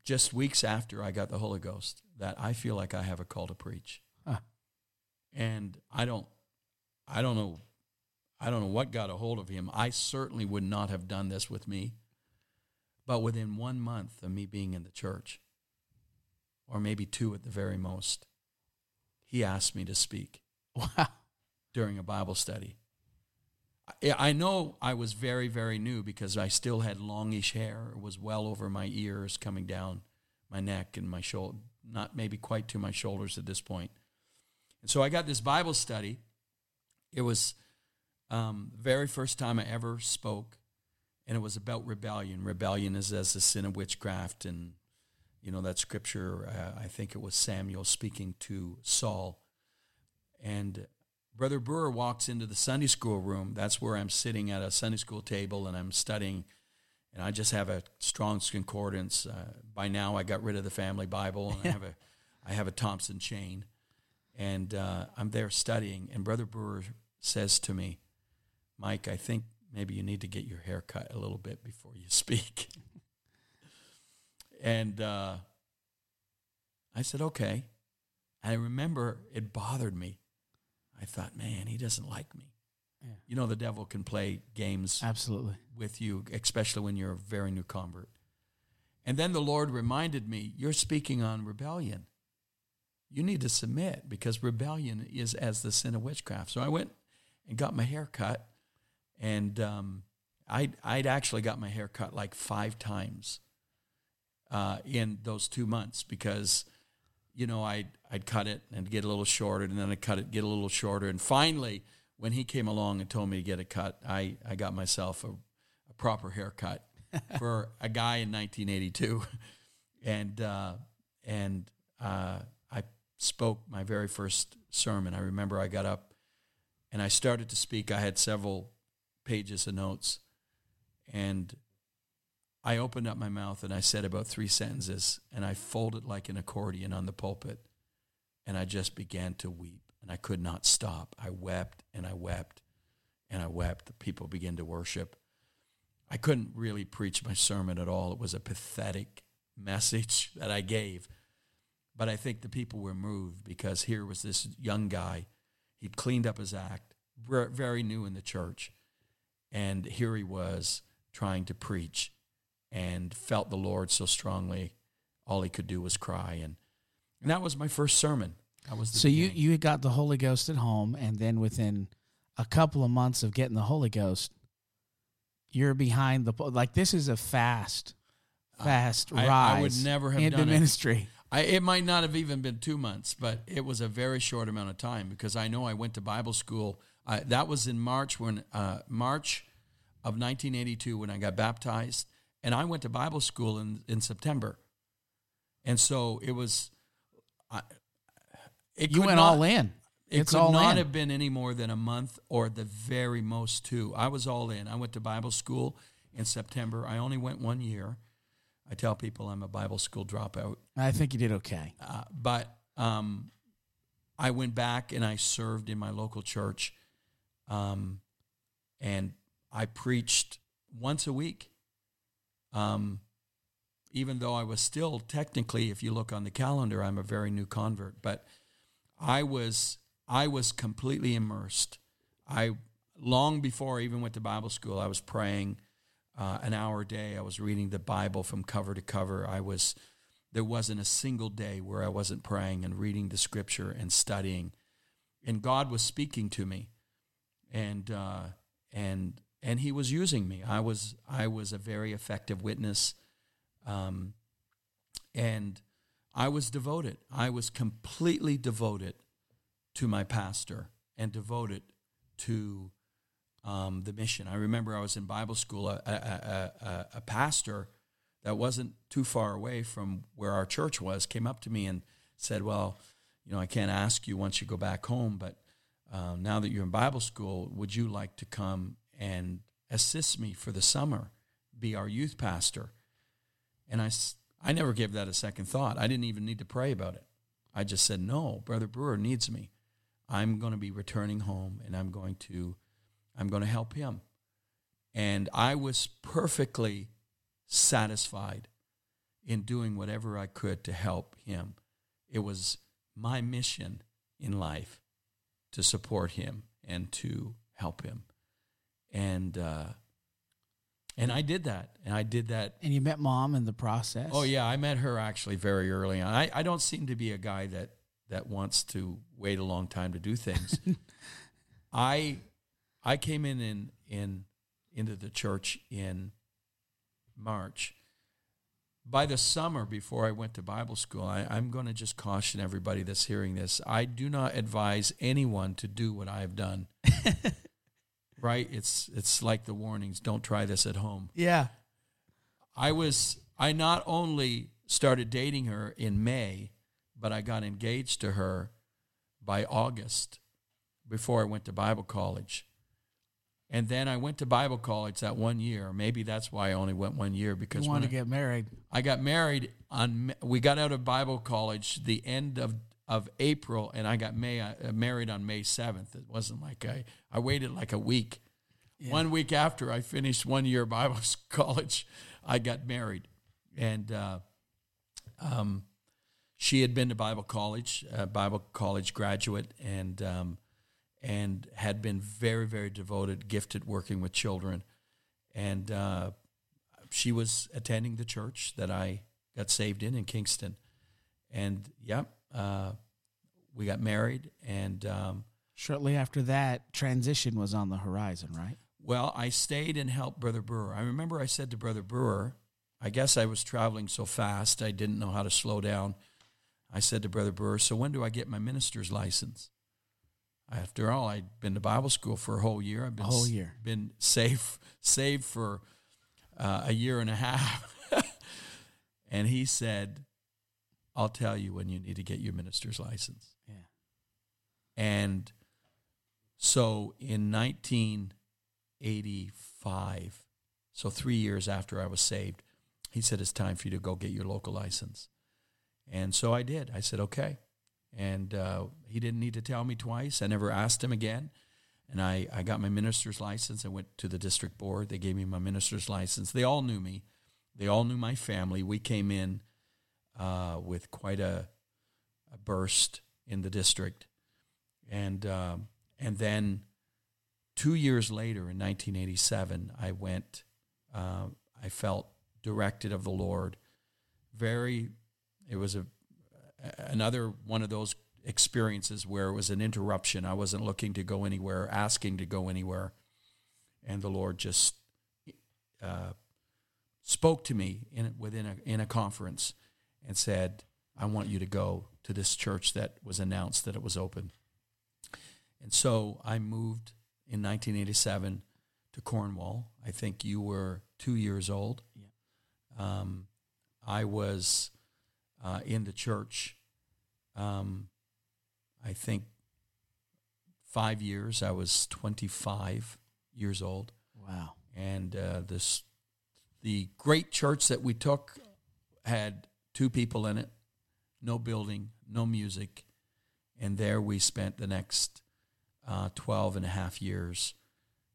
just weeks after I got the Holy Ghost that I feel like I have a call to preach, Huh. and I don't I don't know. I don't know what got a hold of him. I certainly would not have done this with me. But within one month of me being in the church, or maybe two at the very most, he asked me to speak Wow. during a Bible study. I I know I was very, very new because I still had longish hair. It was well over my ears, coming down my neck and my shoulder, not maybe quite to my shoulders at this point. And so I got this Bible study. It was um, the very first time I ever spoke, and it was about rebellion. Rebellion is as a sin of witchcraft, and you know that scripture. Uh, I think it was Samuel speaking to Saul, and Brother Brewer walks into the Sunday school room. That's where I'm sitting at a Sunday school table and I'm studying. And I just have a Strong's Concordance. Uh, by now, I got rid of the family Bible and I have a, I have a Thompson chain. And uh, I'm there studying. And Brother Brewer says to me, Mike, I think maybe you need to get your hair cut a little bit before you speak. and uh, I said, okay. I remember it bothered me. I thought, man, he doesn't like me. Yeah. You know, the devil can play games Absolutely. with you, especially when you're a very new convert. And then the Lord reminded me, you're speaking on rebellion. You need to submit because rebellion is as the sin of witchcraft. So I went and got my hair cut, and um, I'd, I'd actually got my hair cut like five times uh, in those two months because, you know, I'd, I'd cut it and get a little shorter, and then I'd cut it, get a little shorter. And finally, when he came along and told me to get a cut, I, I got myself a, a proper haircut for a guy in 1982. And, uh, and uh, I spoke my very first sermon. I remember I got up and I started to speak. I had several pages of notes. And I opened up my mouth and I said about three sentences and I folded like an accordion on the pulpit and I just began to weep and I could not stop. I wept and I wept and I wept. The people began to worship. I couldn't really preach my sermon at all. It was a pathetic message that I gave. But I think the people were moved because here was this young guy. He'd cleaned up his act, very new in the church. And here he was trying to preach and felt the Lord so strongly. All he could do was cry. And, and that was my first sermon. That was the So you beginning. you got the Holy Ghost at home, and then within a couple of months of getting the Holy Ghost, you're behind the like. This is a fast, fast I- rise. I would never have into done it. I, it might not have even been two months, but it was a very short amount of time because I know I went to Bible school. I, that was in March when uh, March of 1982 when I got baptized, and I went to Bible school in, in September, and so it was. I, it You went not- all in. It It's could not in. have been any more than a month or the very most two. I was all in. I went to Bible school in September. I only went one year. I tell people I'm a Bible school dropout. I think you did okay. Uh, but um, I went back and I served in my local church, um, and I preached once a week. Um, even though I was still technically, if you look on the calendar, I'm a very new convert, but I was I was completely immersed. I long before I even went to Bible school, I was praying uh, an hour a day. I was reading the Bible from cover to cover. I was there wasn't a single day where I wasn't praying and reading the Scripture and studying, and God was speaking to me, and uh, and and He was using me. I was I was a very effective witness, um, and I was devoted. I was completely devoted to my pastor and devoted to um, the mission. I remember I was in Bible school. A, a, a, a, pastor that wasn't too far away from where our church was came up to me and said, "Well, you know, I can't ask you once you go back home, but uh, now that you're in Bible school, would you like to come and assist me for the summer, be our youth pastor?" And I, I never gave that a second thought. I didn't even need to pray about it. I just said, "No, Brother Brewer needs me. I'm going to be returning home, and I'm going to, I'm going to help him." And I was perfectly satisfied in doing whatever I could to help him. It was my mission in life to support him and to help him. And uh, and I did that. And I did that. And you met mom in the process. Oh yeah, I met her actually very early on. I, I don't seem to be a guy that that wants to wait a long time to do things. I I came in in in into the church in March. By the summer, before I went to Bible school, I, I'm going to just caution everybody that's hearing this. I do not advise anyone to do what I have done. right? It's it's like the warnings. Don't try this at home. Yeah. I was I not only started dating her in May, but I got engaged to her by August. before I went to Bible college. And then I went to Bible college that one year. Maybe that's why I only went one year because You when want to I- get married. I got married on. We got out of Bible college the end of of April, and I got May uh, married on May seventh. It wasn't like I I waited like a week. One week after I finished one year Bible college, I got married, and uh, um, she had been to Bible college, a Bible college graduate, and um, and had been very very devoted, gifted working with children, and. Uh, she was attending the church that I got saved in in Kingston, and yep, uh, we got married. And um, Shortly after that, transition was on the horizon, right? well, I stayed and helped Brother Brewer. I remember I said to Brother Brewer, I guess I was traveling so fast I didn't know how to slow down. I said to Brother Brewer, "So when do I get my minister's license?" After all, I'd been to Bible school for a whole year. I've been A whole year. been safe saved for uh, a year and a half. and he said, I'll tell you when you need to get your minister's license. Yeah. And so in 1985, so three years after I was saved, he said, It's time for you to go get your local license. And so I did. I said, Okay. And uh, he didn't need to tell me twice. I never asked him again. And I, I got my minister's license. I went to the district board. They gave me my minister's license. They all knew me. They all knew my family. We came in uh, with quite a, a burst in the district. And, um, and then two years later, in 1987, I went, uh, I felt directed of the Lord. Very, it was a, another one of those experiences where it was an interruption. I wasn't looking to go anywhere, asking to go anywhere. And the Lord just uh, spoke to me in, within a, in a conference and said, I want you to go to this church that was announced that it was open. And so I moved in 1987 to Cornwall. I think you were two years old. Um, I was uh, in the church, um, I think, five years. I was 25 years old. Wow. And uh, this, the great church that we took had two people in it, no building, no music. And there we spent the next uh, 12 and a half years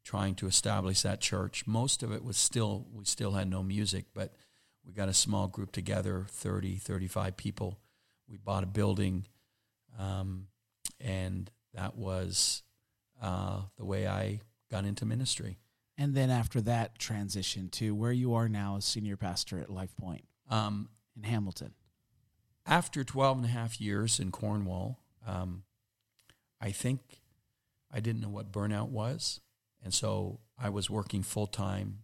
trying to establish that church. Most of it was still, we still had no music, but we got a small group together 30, 35 people. We bought a building, um, and that was uh, the way I got into ministry. And then after that transition to where you are now as senior pastor at Life Point Um, in Hamilton. after 12 and a half years in Cornwall, um, I think I didn't know what burnout was. And so I was working full time,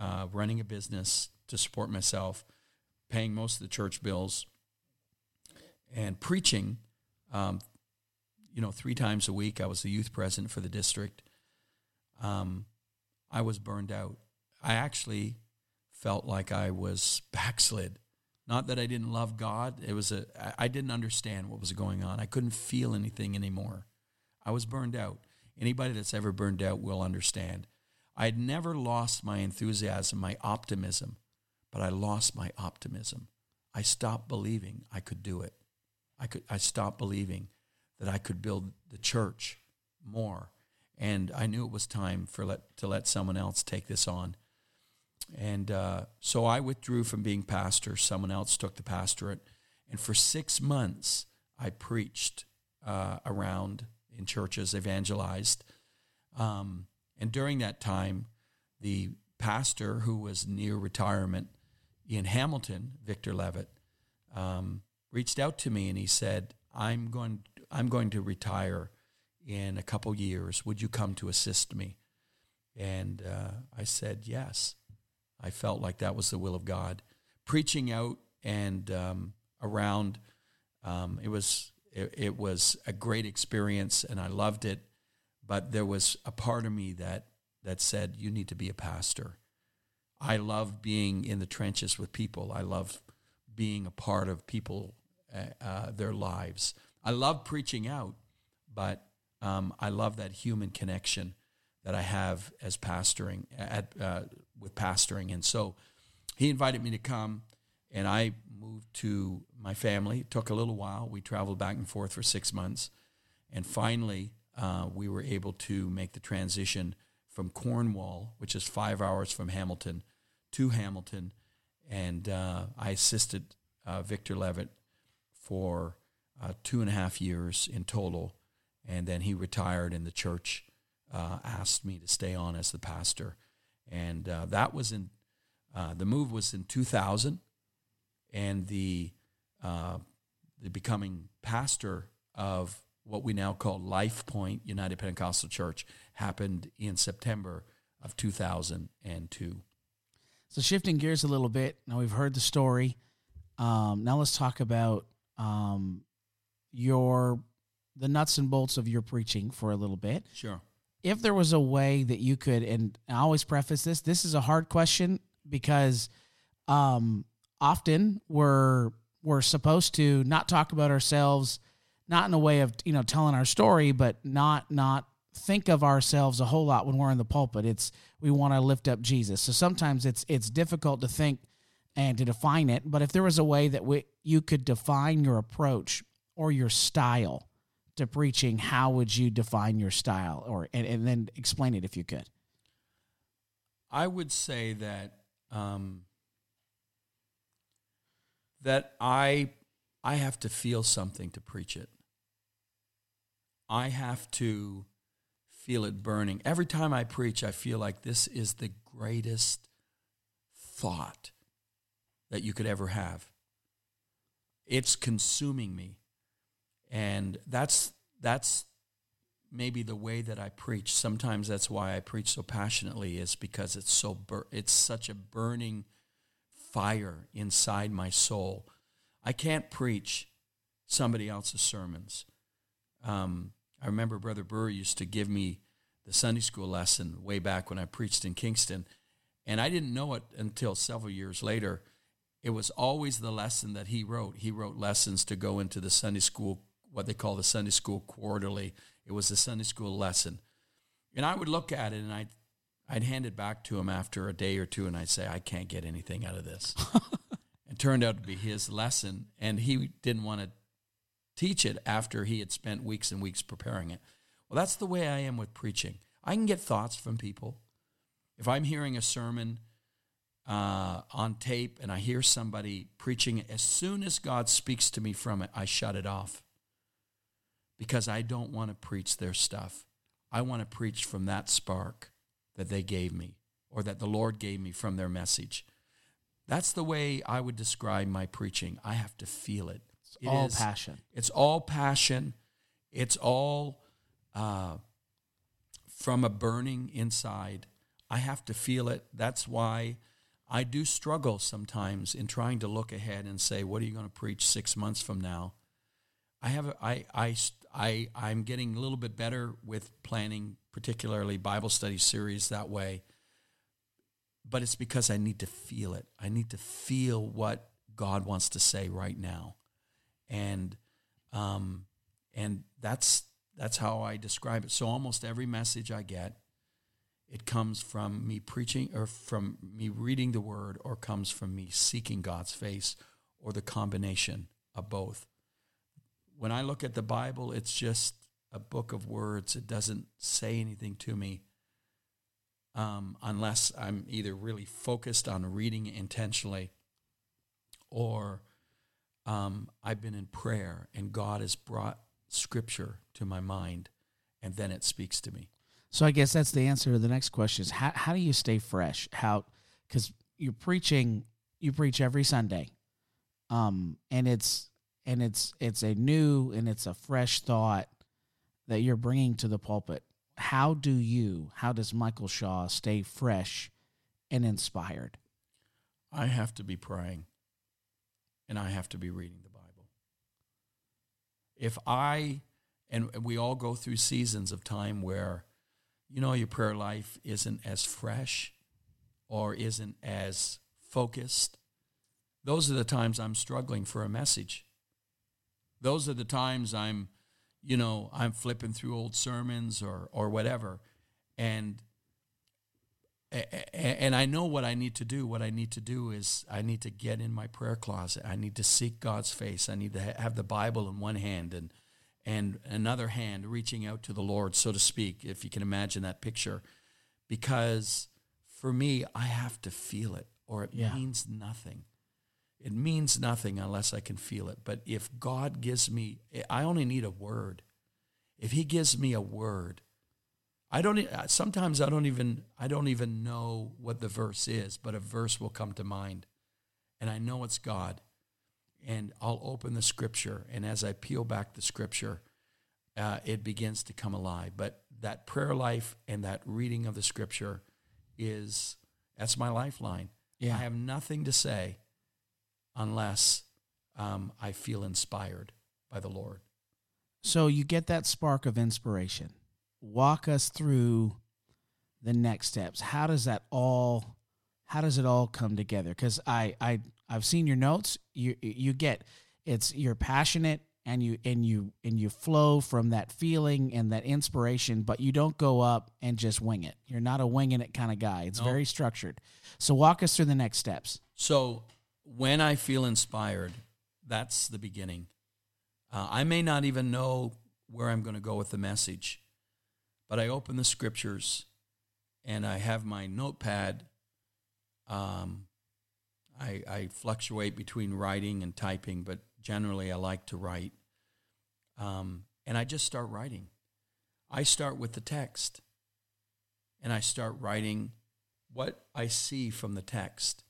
uh, running a business to support myself, paying most of the church bills, and preaching. Um, you know, three times a week. I was the youth president for the district. Um, I was burned out. I actually felt like I was backslid. Not that I didn't love God. It was a I- didn't understand what was going on. I couldn't feel anything anymore. I was burned out. Anybody that's ever burned out will understand. I had never lost my enthusiasm, my optimism, but I lost my optimism. I stopped believing I could do it. I could I stopped believing that I could build the church more. And I knew it was time for let to let someone else take this on. And uh, so I withdrew from being pastor. Someone else took the pastorate. And for six months, I preached uh, around in churches, evangelized. Um, and during that time, the pastor who was near retirement in Hamilton, Victor Levitt, um, reached out to me and he said, "I'm going, I'm going to retire in a couple years. Would you come to assist me?" And uh, I said, "Yes." I felt like that was the will of God. Preaching out and um, around, um, it was it, it was a great experience, and I loved it. But there was a part of me that that said, "You need to be a pastor." I love being in the trenches with people. I love being a part of people, uh, uh, their lives. I love preaching out, but um, I love that human connection that I have as pastoring at uh, with pastoring, and so he invited me to come, and I moved to my family. It took a little while. We traveled back and forth for six months, and finally uh, we were able to make the transition from Cornwall, which is five hours from Hamilton, to Hamilton, and uh, I assisted uh, Victor Levitt for uh, two and a half years in total, and then he retired, and the church uh, asked me to stay on as the pastor, and uh, that was in uh, the move was in 2000, and the the becoming pastor of what we now call Life Point United Pentecostal Church happened in September of 2002. So shifting gears a little bit. Now we've heard the story. Um, now let's talk about um, your the nuts and bolts of your preaching for a little bit. Sure. If there was a way that you could, and I always preface this, this is a hard question because um, often we're we're supposed to not talk about ourselves, not in a way of you know telling our story, but not not think of ourselves a whole lot when we're in the pulpit. It's we want to lift up Jesus. So sometimes it's it's difficult to think and to define it. But if there was a way that we, you could define your approach or your style to preaching, how would you define your style, or and, and then explain it if you could? I would say that um, that I I have to feel something to preach it. I have to feel it burning. Every time I preach, I feel like this is the greatest thought that you could ever have. It's consuming me. And that's that's maybe the way that I preach. Sometimes that's why I preach so passionately is because it's so bur- it's such a burning fire inside my soul. I can't preach somebody else's sermons. Um, I remember Brother Brewer used to give me the Sunday school lesson way back when I preached in Kingston, and I didn't know it until several years later. It was always the lesson that he wrote. He wrote lessons to go into the Sunday school, what they call the Sunday school quarterly. It was a Sunday school lesson. And I would look at it and I'd, I'd hand it back to him after a day or two and I'd say, I can't get anything out of this. it turned out to be his lesson, and he didn't want to teach it after he had spent weeks and weeks preparing it. Well, that's the way I am with preaching. I can get thoughts from people. If I'm hearing a sermon uh, on tape and I hear somebody preaching, as soon as God speaks to me from it, I shut it off because I don't want to preach their stuff. I want to preach from that spark that they gave me or that the Lord gave me from their message. That's the way I would describe my preaching. I have to feel it. It's it all is, passion. It's all passion. It's all uh, from a burning inside. I have to feel it. That's why I do struggle sometimes in trying to look ahead and say, what are you going to preach six months from now? I have, a, I, I, I, I'm getting a little bit better with planning, particularly Bible study series that way. But it's because I need to feel it. I need to feel what God wants to say right now, and um, and that's that's how I describe it. So almost every message I get, it comes from me preaching or from me reading the word or comes from me seeking God's face or the combination of both. When I look at the Bible, it's just a book of words. It doesn't say anything to me um, unless I'm either really focused on reading intentionally or um, I've been in prayer and God has brought scripture to my mind and then it speaks to me. So I guess that's the answer to the next question is how, how do you stay fresh? How, cause you're preaching, you preach every Sunday. Um, and it's, and it's, it's a new and it's a fresh thought that you're bringing to the pulpit. How do you, how does Michael Shaw stay fresh and inspired? I have to be praying and I have to be reading the Bible. If I, and we all go through seasons of time where you know your prayer life isn't as fresh or isn't as focused, those are the times I'm struggling for a message. Those are the times I'm, you know, I'm flipping through old sermons or or whatever, and and I know what I need to do. What I need to do is I need to get in my prayer closet. I need to seek God's face. I need to have the Bible in one hand and and another hand reaching out to the Lord, so to speak, if you can imagine that picture. Because for me, I have to feel it, or it yeah. means nothing. It means nothing unless I can feel it. But if God gives me, I only need a word. If He gives me a word, I don't. Sometimes I don't even. I don't even know what the verse is, but a verse will come to mind, and I know it's God. And I'll open the Scripture, and as I peel back the Scripture, uh, it begins to come alive. But that prayer life and that reading of the Scripture is that's my lifeline. Yeah. I have nothing to say unless um, I feel inspired by the Lord. So you get that spark of inspiration. Walk us through the next steps. How does that all how does it all come together? Because I, I I've seen your notes. You you get it's you're passionate and you and you and you flow from that feeling and that inspiration, but you don't go up and just wing it. You're not a winging it kind of guy. It's very structured. So walk us through the next steps. So when I feel inspired, that's the beginning. Uh, I may not even know where I'm going to go with the message, but I open the scriptures and I have my notepad. Um, I, I fluctuate between writing and typing, but generally I like to write. Um, and I just start writing. I start with the text and I start writing what I see from the text.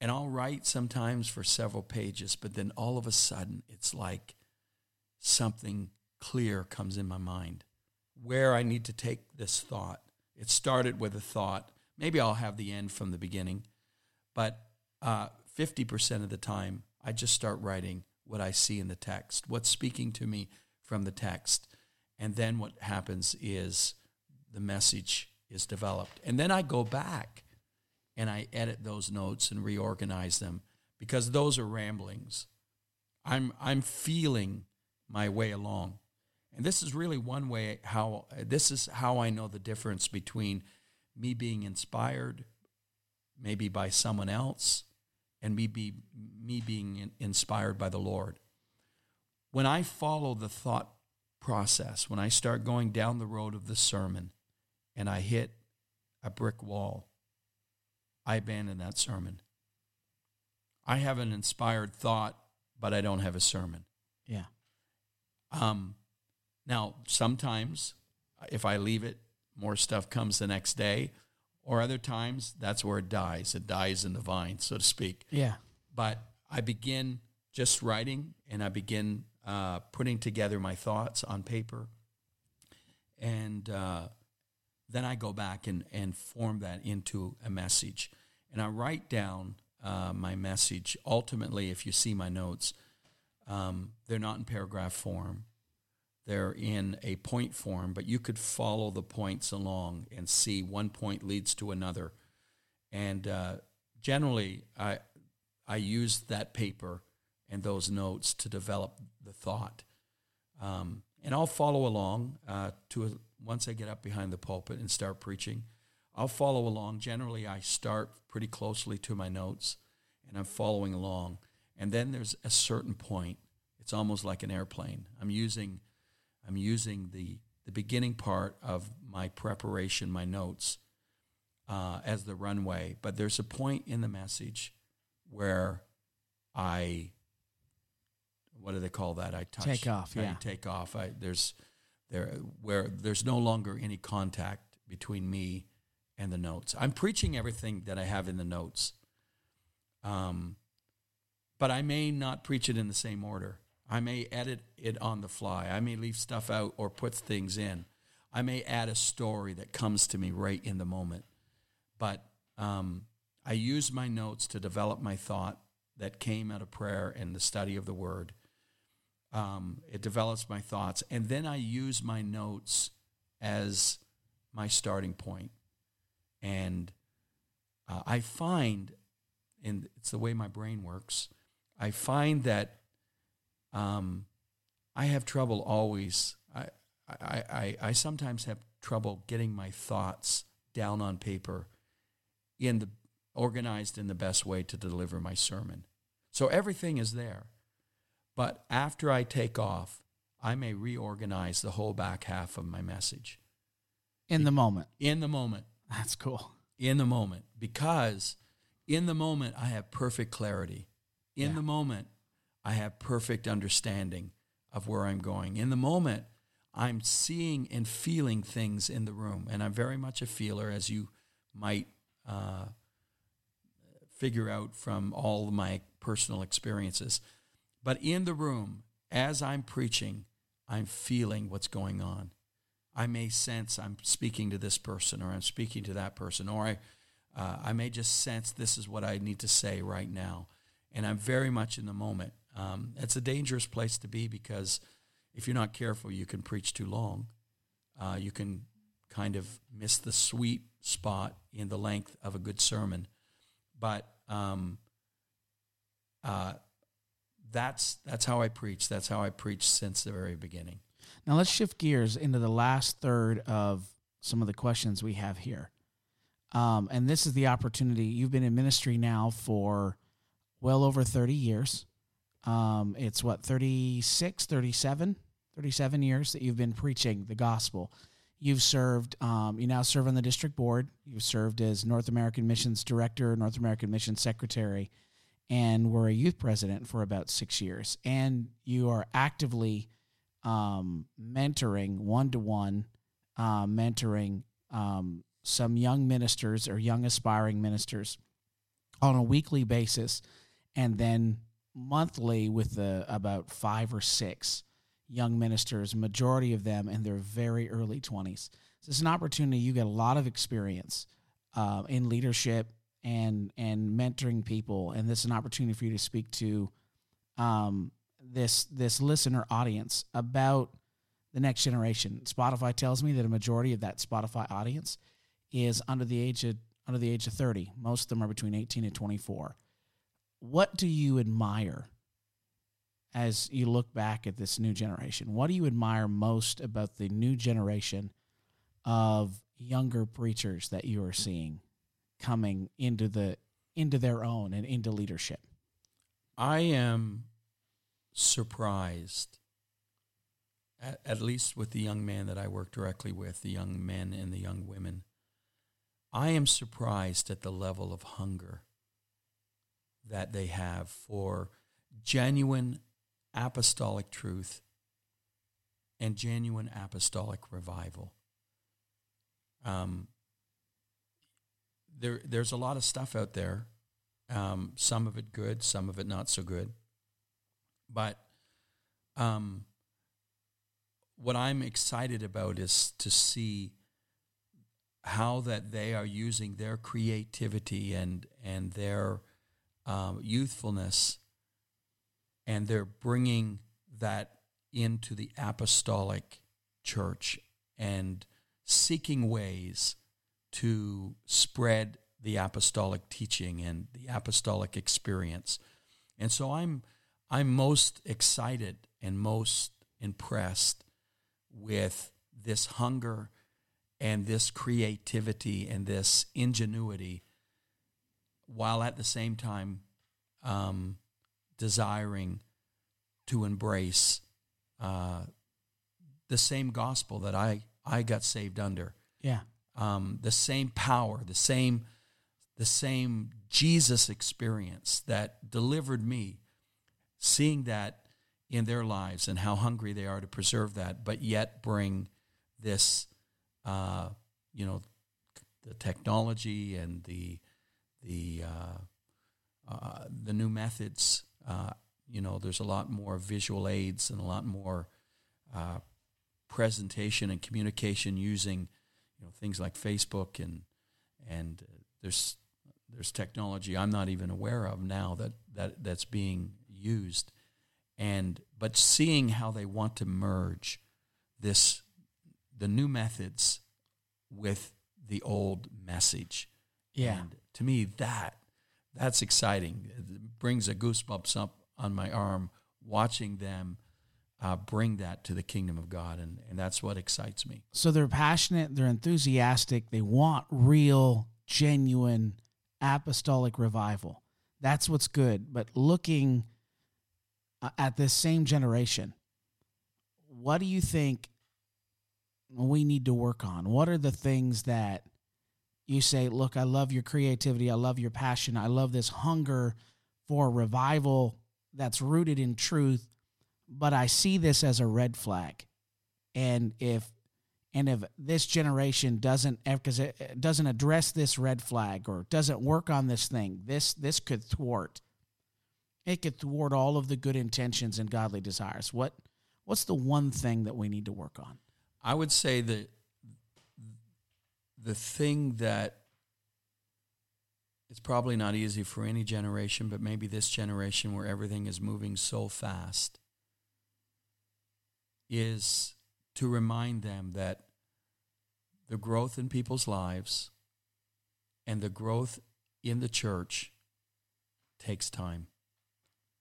And I'll write sometimes for several pages, but then all of a sudden it's like something clear comes in my mind where I need to take this thought. It started with a thought. Maybe I'll have the end from the beginning, but uh, 50% of the time, I just start writing what I see in the text, what's speaking to me from the text. And then what happens is the message is developed. And then I go back and I edit those notes and reorganize them because those are ramblings. I'm, I'm feeling my way along. And this is really one way how this is how I know the difference between me being inspired maybe by someone else and me be me being inspired by the Lord. When I follow the thought process, when I start going down the road of the sermon and I hit a brick wall, I abandon that sermon. I have an inspired thought, but I don't have a sermon. Yeah. Um, now, sometimes if I leave it, more stuff comes the next day, or other times that's where it dies. It dies in the vine, so to speak. Yeah. But I begin just writing and I begin uh, putting together my thoughts on paper. And uh, then I go back and, and form that into a message. And I write down uh, my message. Ultimately, if you see my notes, um, they're not in paragraph form they're in a point form, but you could follow the points along and see one point leads to another. And uh, generally, I I use that paper and those notes to develop the thought. Um, and I'll follow along uh, to a, once I get up behind the pulpit and start preaching. I'll follow along. Generally, I start pretty closely to my notes, and I'm following along. And then there's a certain point. It's almost like an airplane. I'm using I'm using the, the beginning part of my preparation, my notes, uh, as the runway. But there's a point in the message where I, what do they call that? I touch, take off. Yeah, take off. I, there's there where there's no longer any contact between me and the notes. I'm preaching everything that I have in the notes. Um, but I may not preach it in the same order. I may edit it on the fly. I may leave stuff out or put things in. I may add a story that comes to me right in the moment. But um, I use my notes to develop my thought that came out of prayer and the study of the word. Um, it develops my thoughts. And then I use my notes as my starting point. And uh, I find, and it's the way my brain works, I find that um, I have trouble always. I, I, I, I sometimes have trouble getting my thoughts down on paper in the organized in the best way to deliver my sermon. So everything is there. But after I take off, I may reorganize the whole back half of my message In the moment. in the moment. That's cool. In the moment. Because in the moment, I have perfect clarity. In Yeah. the moment, I have perfect understanding of where I'm going. In the moment, I'm seeing and feeling things in the room. And I'm very much a feeler, as you might uh, figure out from all my personal experiences. But in the room, as I'm preaching, I'm feeling what's going on. I may sense I'm speaking to this person or I'm speaking to that person, or I, uh, I may just sense this is what I need to say right now. And I'm very much in the moment. Um, it's a dangerous place to be because if you're not careful, you can preach too long. Uh, you can kind of miss the sweet spot in the length of a good sermon. But um, uh, that's that's how I preach. That's how I preach since the very beginning. Now let's shift gears into the last third of some of the questions we have here. Um, and this is the opportunity. You've been in ministry now for well over 30 years. Um, it's what, 36, 37, 37 years that you've been preaching the gospel. You've served, um, you now serve on the district board. You've served as North American Missions Director, North American Missions Secretary, and were a youth president for about six years. And you are actively um, mentoring one to one, mentoring um, some young ministers or young aspiring ministers on a weekly basis, and then monthly with the, about five or six young ministers, majority of them in their very early 20s. So it's an opportunity. You get a lot of experience uh, in leadership and and mentoring people, and this is an opportunity for you to speak to um, this this listener audience about the next generation. Spotify tells me that a majority of that Spotify audience is under the age of under the age of 30. Most of them are between 18 and 24. What do you admire as you look back at this new generation? What do you admire most about the new generation of younger preachers that you are seeing coming into the into their own and into leadership? I am surprised, at, at, least with the young man that I work directly with, the young men and the young women. I am surprised at the level of hunger that they have for genuine apostolic truth and genuine apostolic revival. Um, there, there's a lot of stuff out there um, some of it good, some of it not so good. But um, what I'm excited about is to see how that they are using their creativity and and their um, youthfulness, and they're bringing that into the apostolic church and seeking ways to spread the apostolic teaching and the apostolic experience. And so I'm I'm most excited and most impressed with this hunger and this creativity and this ingenuity while at the same time um, desiring to embrace uh, the same gospel that I, I got saved under. Yeah. Um, the same power, the same the same Jesus experience that delivered me, seeing that in their lives and how hungry they are to preserve that, but yet bring this, uh, you know, the technology and the the uh, uh, the new methods. Uh, you know, there's a lot more visual aids and a lot more uh, presentation and communication using, you know, things like Facebook and and there's there's technology I'm not even aware of now that, that that's being used. And but seeing how they want to merge this the new methods with the old message. Yeah. And to me that that's exciting. It brings a goosebumps up on my arm watching them uh, bring that to the kingdom of God, and and that's what excites me. So they're passionate, they're enthusiastic, they want real, genuine apostolic revival. That's what's good. But looking uh, at this same generation, what do you think we need to work on? What are the things that you say, look, I love your creativity, I love your passion, I love this hunger for revival that's rooted in truth, but I see this as a red flag. And if and if this generation doesn't because it doesn't address this red flag or doesn't work on this thing, this this could thwart. It could thwart all of the good intentions and godly desires. What what's the one thing that we need to work on? I would say that the thing that it's probably not easy for any generation, but maybe this generation where everything is moving so fast is to remind them that the growth in people's lives and the growth in the church takes time.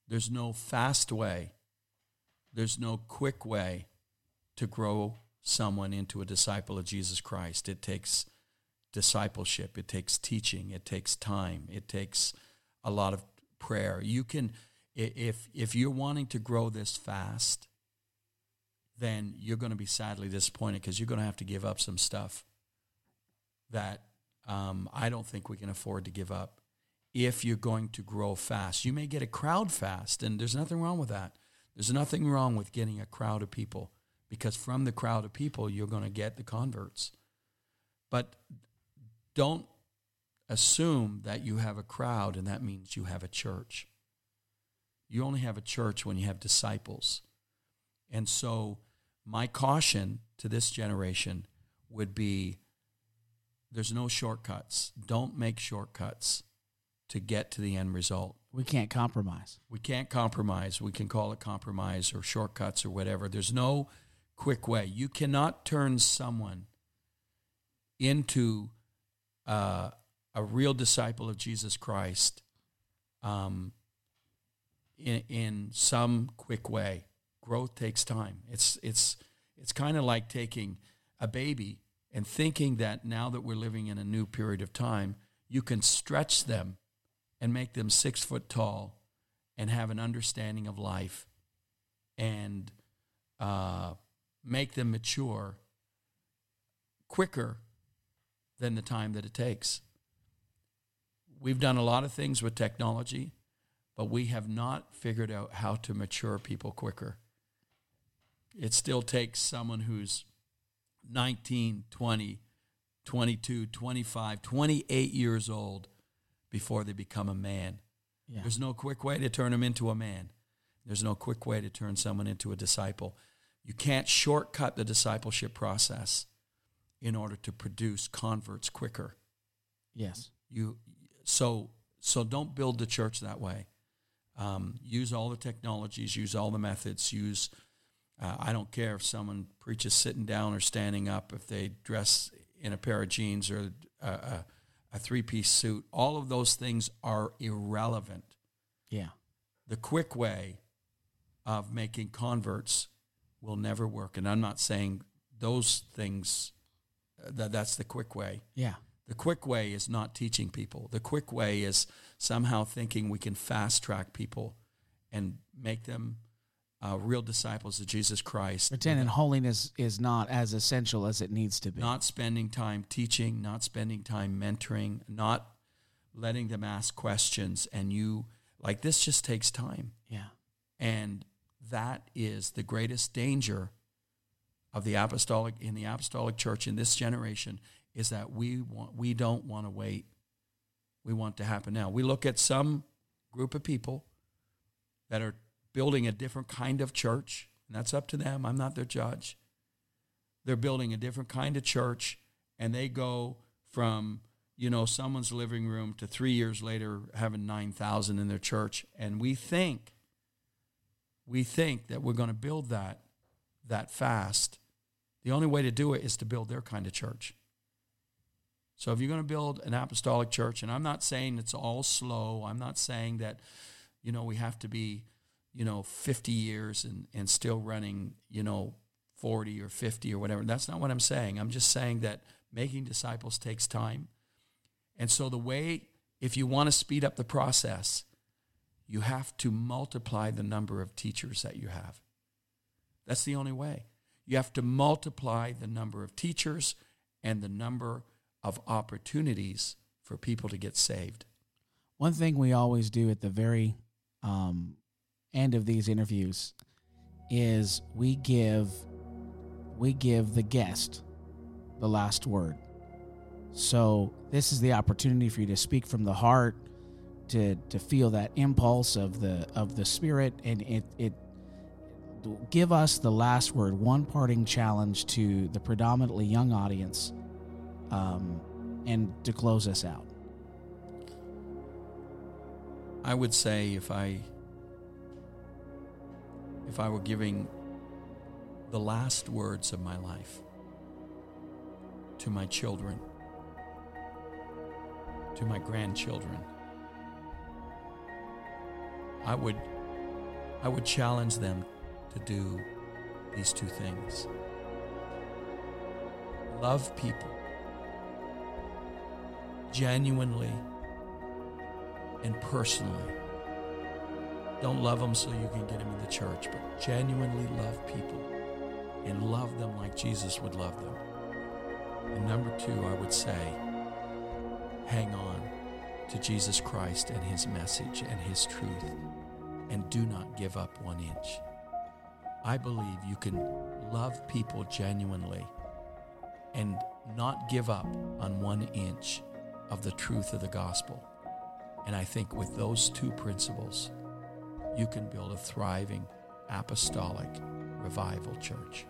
There's no fast way, there's no quick way to grow someone into a disciple of Jesus Christ. It takes discipleship, it takes teaching, it takes time, it takes a lot of prayer. You can if if you're wanting to grow this fast, then you're going to be sadly disappointed because you're going to have to give up some stuff that um, I don't think we can afford to give up if you're going to grow fast. You may get a crowd fast, and there's nothing wrong with that. There's nothing wrong with getting a crowd of people because from the crowd of people, you're going to get the converts. But don't assume that you have a crowd and that means you have a church. You only have a church when you have disciples. And so, my caution to this generation would be there's no shortcuts. Don't make shortcuts to get to the end result. We can't compromise. We can't compromise. We can call it compromise or shortcuts or whatever. There's no quick way. You cannot turn someone into uh, a real disciple of Jesus Christ um, in, in some quick way. Growth takes time. It's, it's, it's kind of like taking a baby and thinking that now that we're living in a new period of time, you can stretch them and make them six foot tall and have an understanding of life and uh, make them mature quicker than the time that it takes. We've done a lot of things with technology, but we have not figured out how to mature people quicker. It still takes someone who's 19, 20, 22, 25, 28 years old before they become a man. Yeah. There's no quick way to turn them into a man. There's no quick way to turn someone into a disciple. You can't shortcut the discipleship process in order to produce converts quicker. Yes. You so so don't build the church that way. Um, use all the technologies, use all the methods, use. Uh, I don't care if someone preaches sitting down or standing up, if they dress in a pair of jeans or a, a, a three piece suit. All of those things are irrelevant. Yeah. The quick way of making converts will never work. And I'm not saying those things that that's the quick way. Yeah. The quick way is not teaching people. The quick way is somehow thinking we can fast track people and make them uh, real disciples of Jesus Christ. Pretending holiness is not as essential as it needs to be. Not spending time teaching, not spending time mentoring, not letting them ask questions. And you, like, this just takes time. Yeah. And that is the greatest danger of the apostolic in the apostolic church in this generation is that we want we don't want to wait. We want to happen now. We look at some group of people that are building a different kind of church, and that's up to them. I'm not their judge. They're building a different kind of church, and they go from you know someone's living room to three years later having nine thousand in their church, and we think we think that we're going to build that that fast the only way to do it is to build their kind of church. So if you're going to build an apostolic church, and I'm not saying it's all slow, I'm not saying that, you know, we have to be, you know, 50 years and, and still running, you know, 40 or 50 or whatever. That's not what I'm saying. I'm just saying that making disciples takes time. And so the way, if you want to speed up the process, you have to multiply the number of teachers that you have. That's the only way. You have to multiply the number of teachers and the number of opportunities for people to get saved. One thing we always do at the very um, end of these interviews is we give we give the guest the last word. So this is the opportunity for you to speak from the heart, to to feel that impulse of the of the spirit, and it it give us the last word, one parting challenge to the predominantly young audience, um, and to close us out. I would say if I if I were giving the last words of my life to my children, to my grandchildren, I would I would challenge them to do these two things. Love people genuinely and personally. Don't love them so you can get them in the church, but genuinely love people and love them like Jesus would love them. And number two, I would say, hang on to Jesus Christ and his message and his truth, and do not give up one inch. I believe you can love people genuinely and not give up on one inch of the truth of the gospel. And I think with those two principles, you can build a thriving apostolic revival church.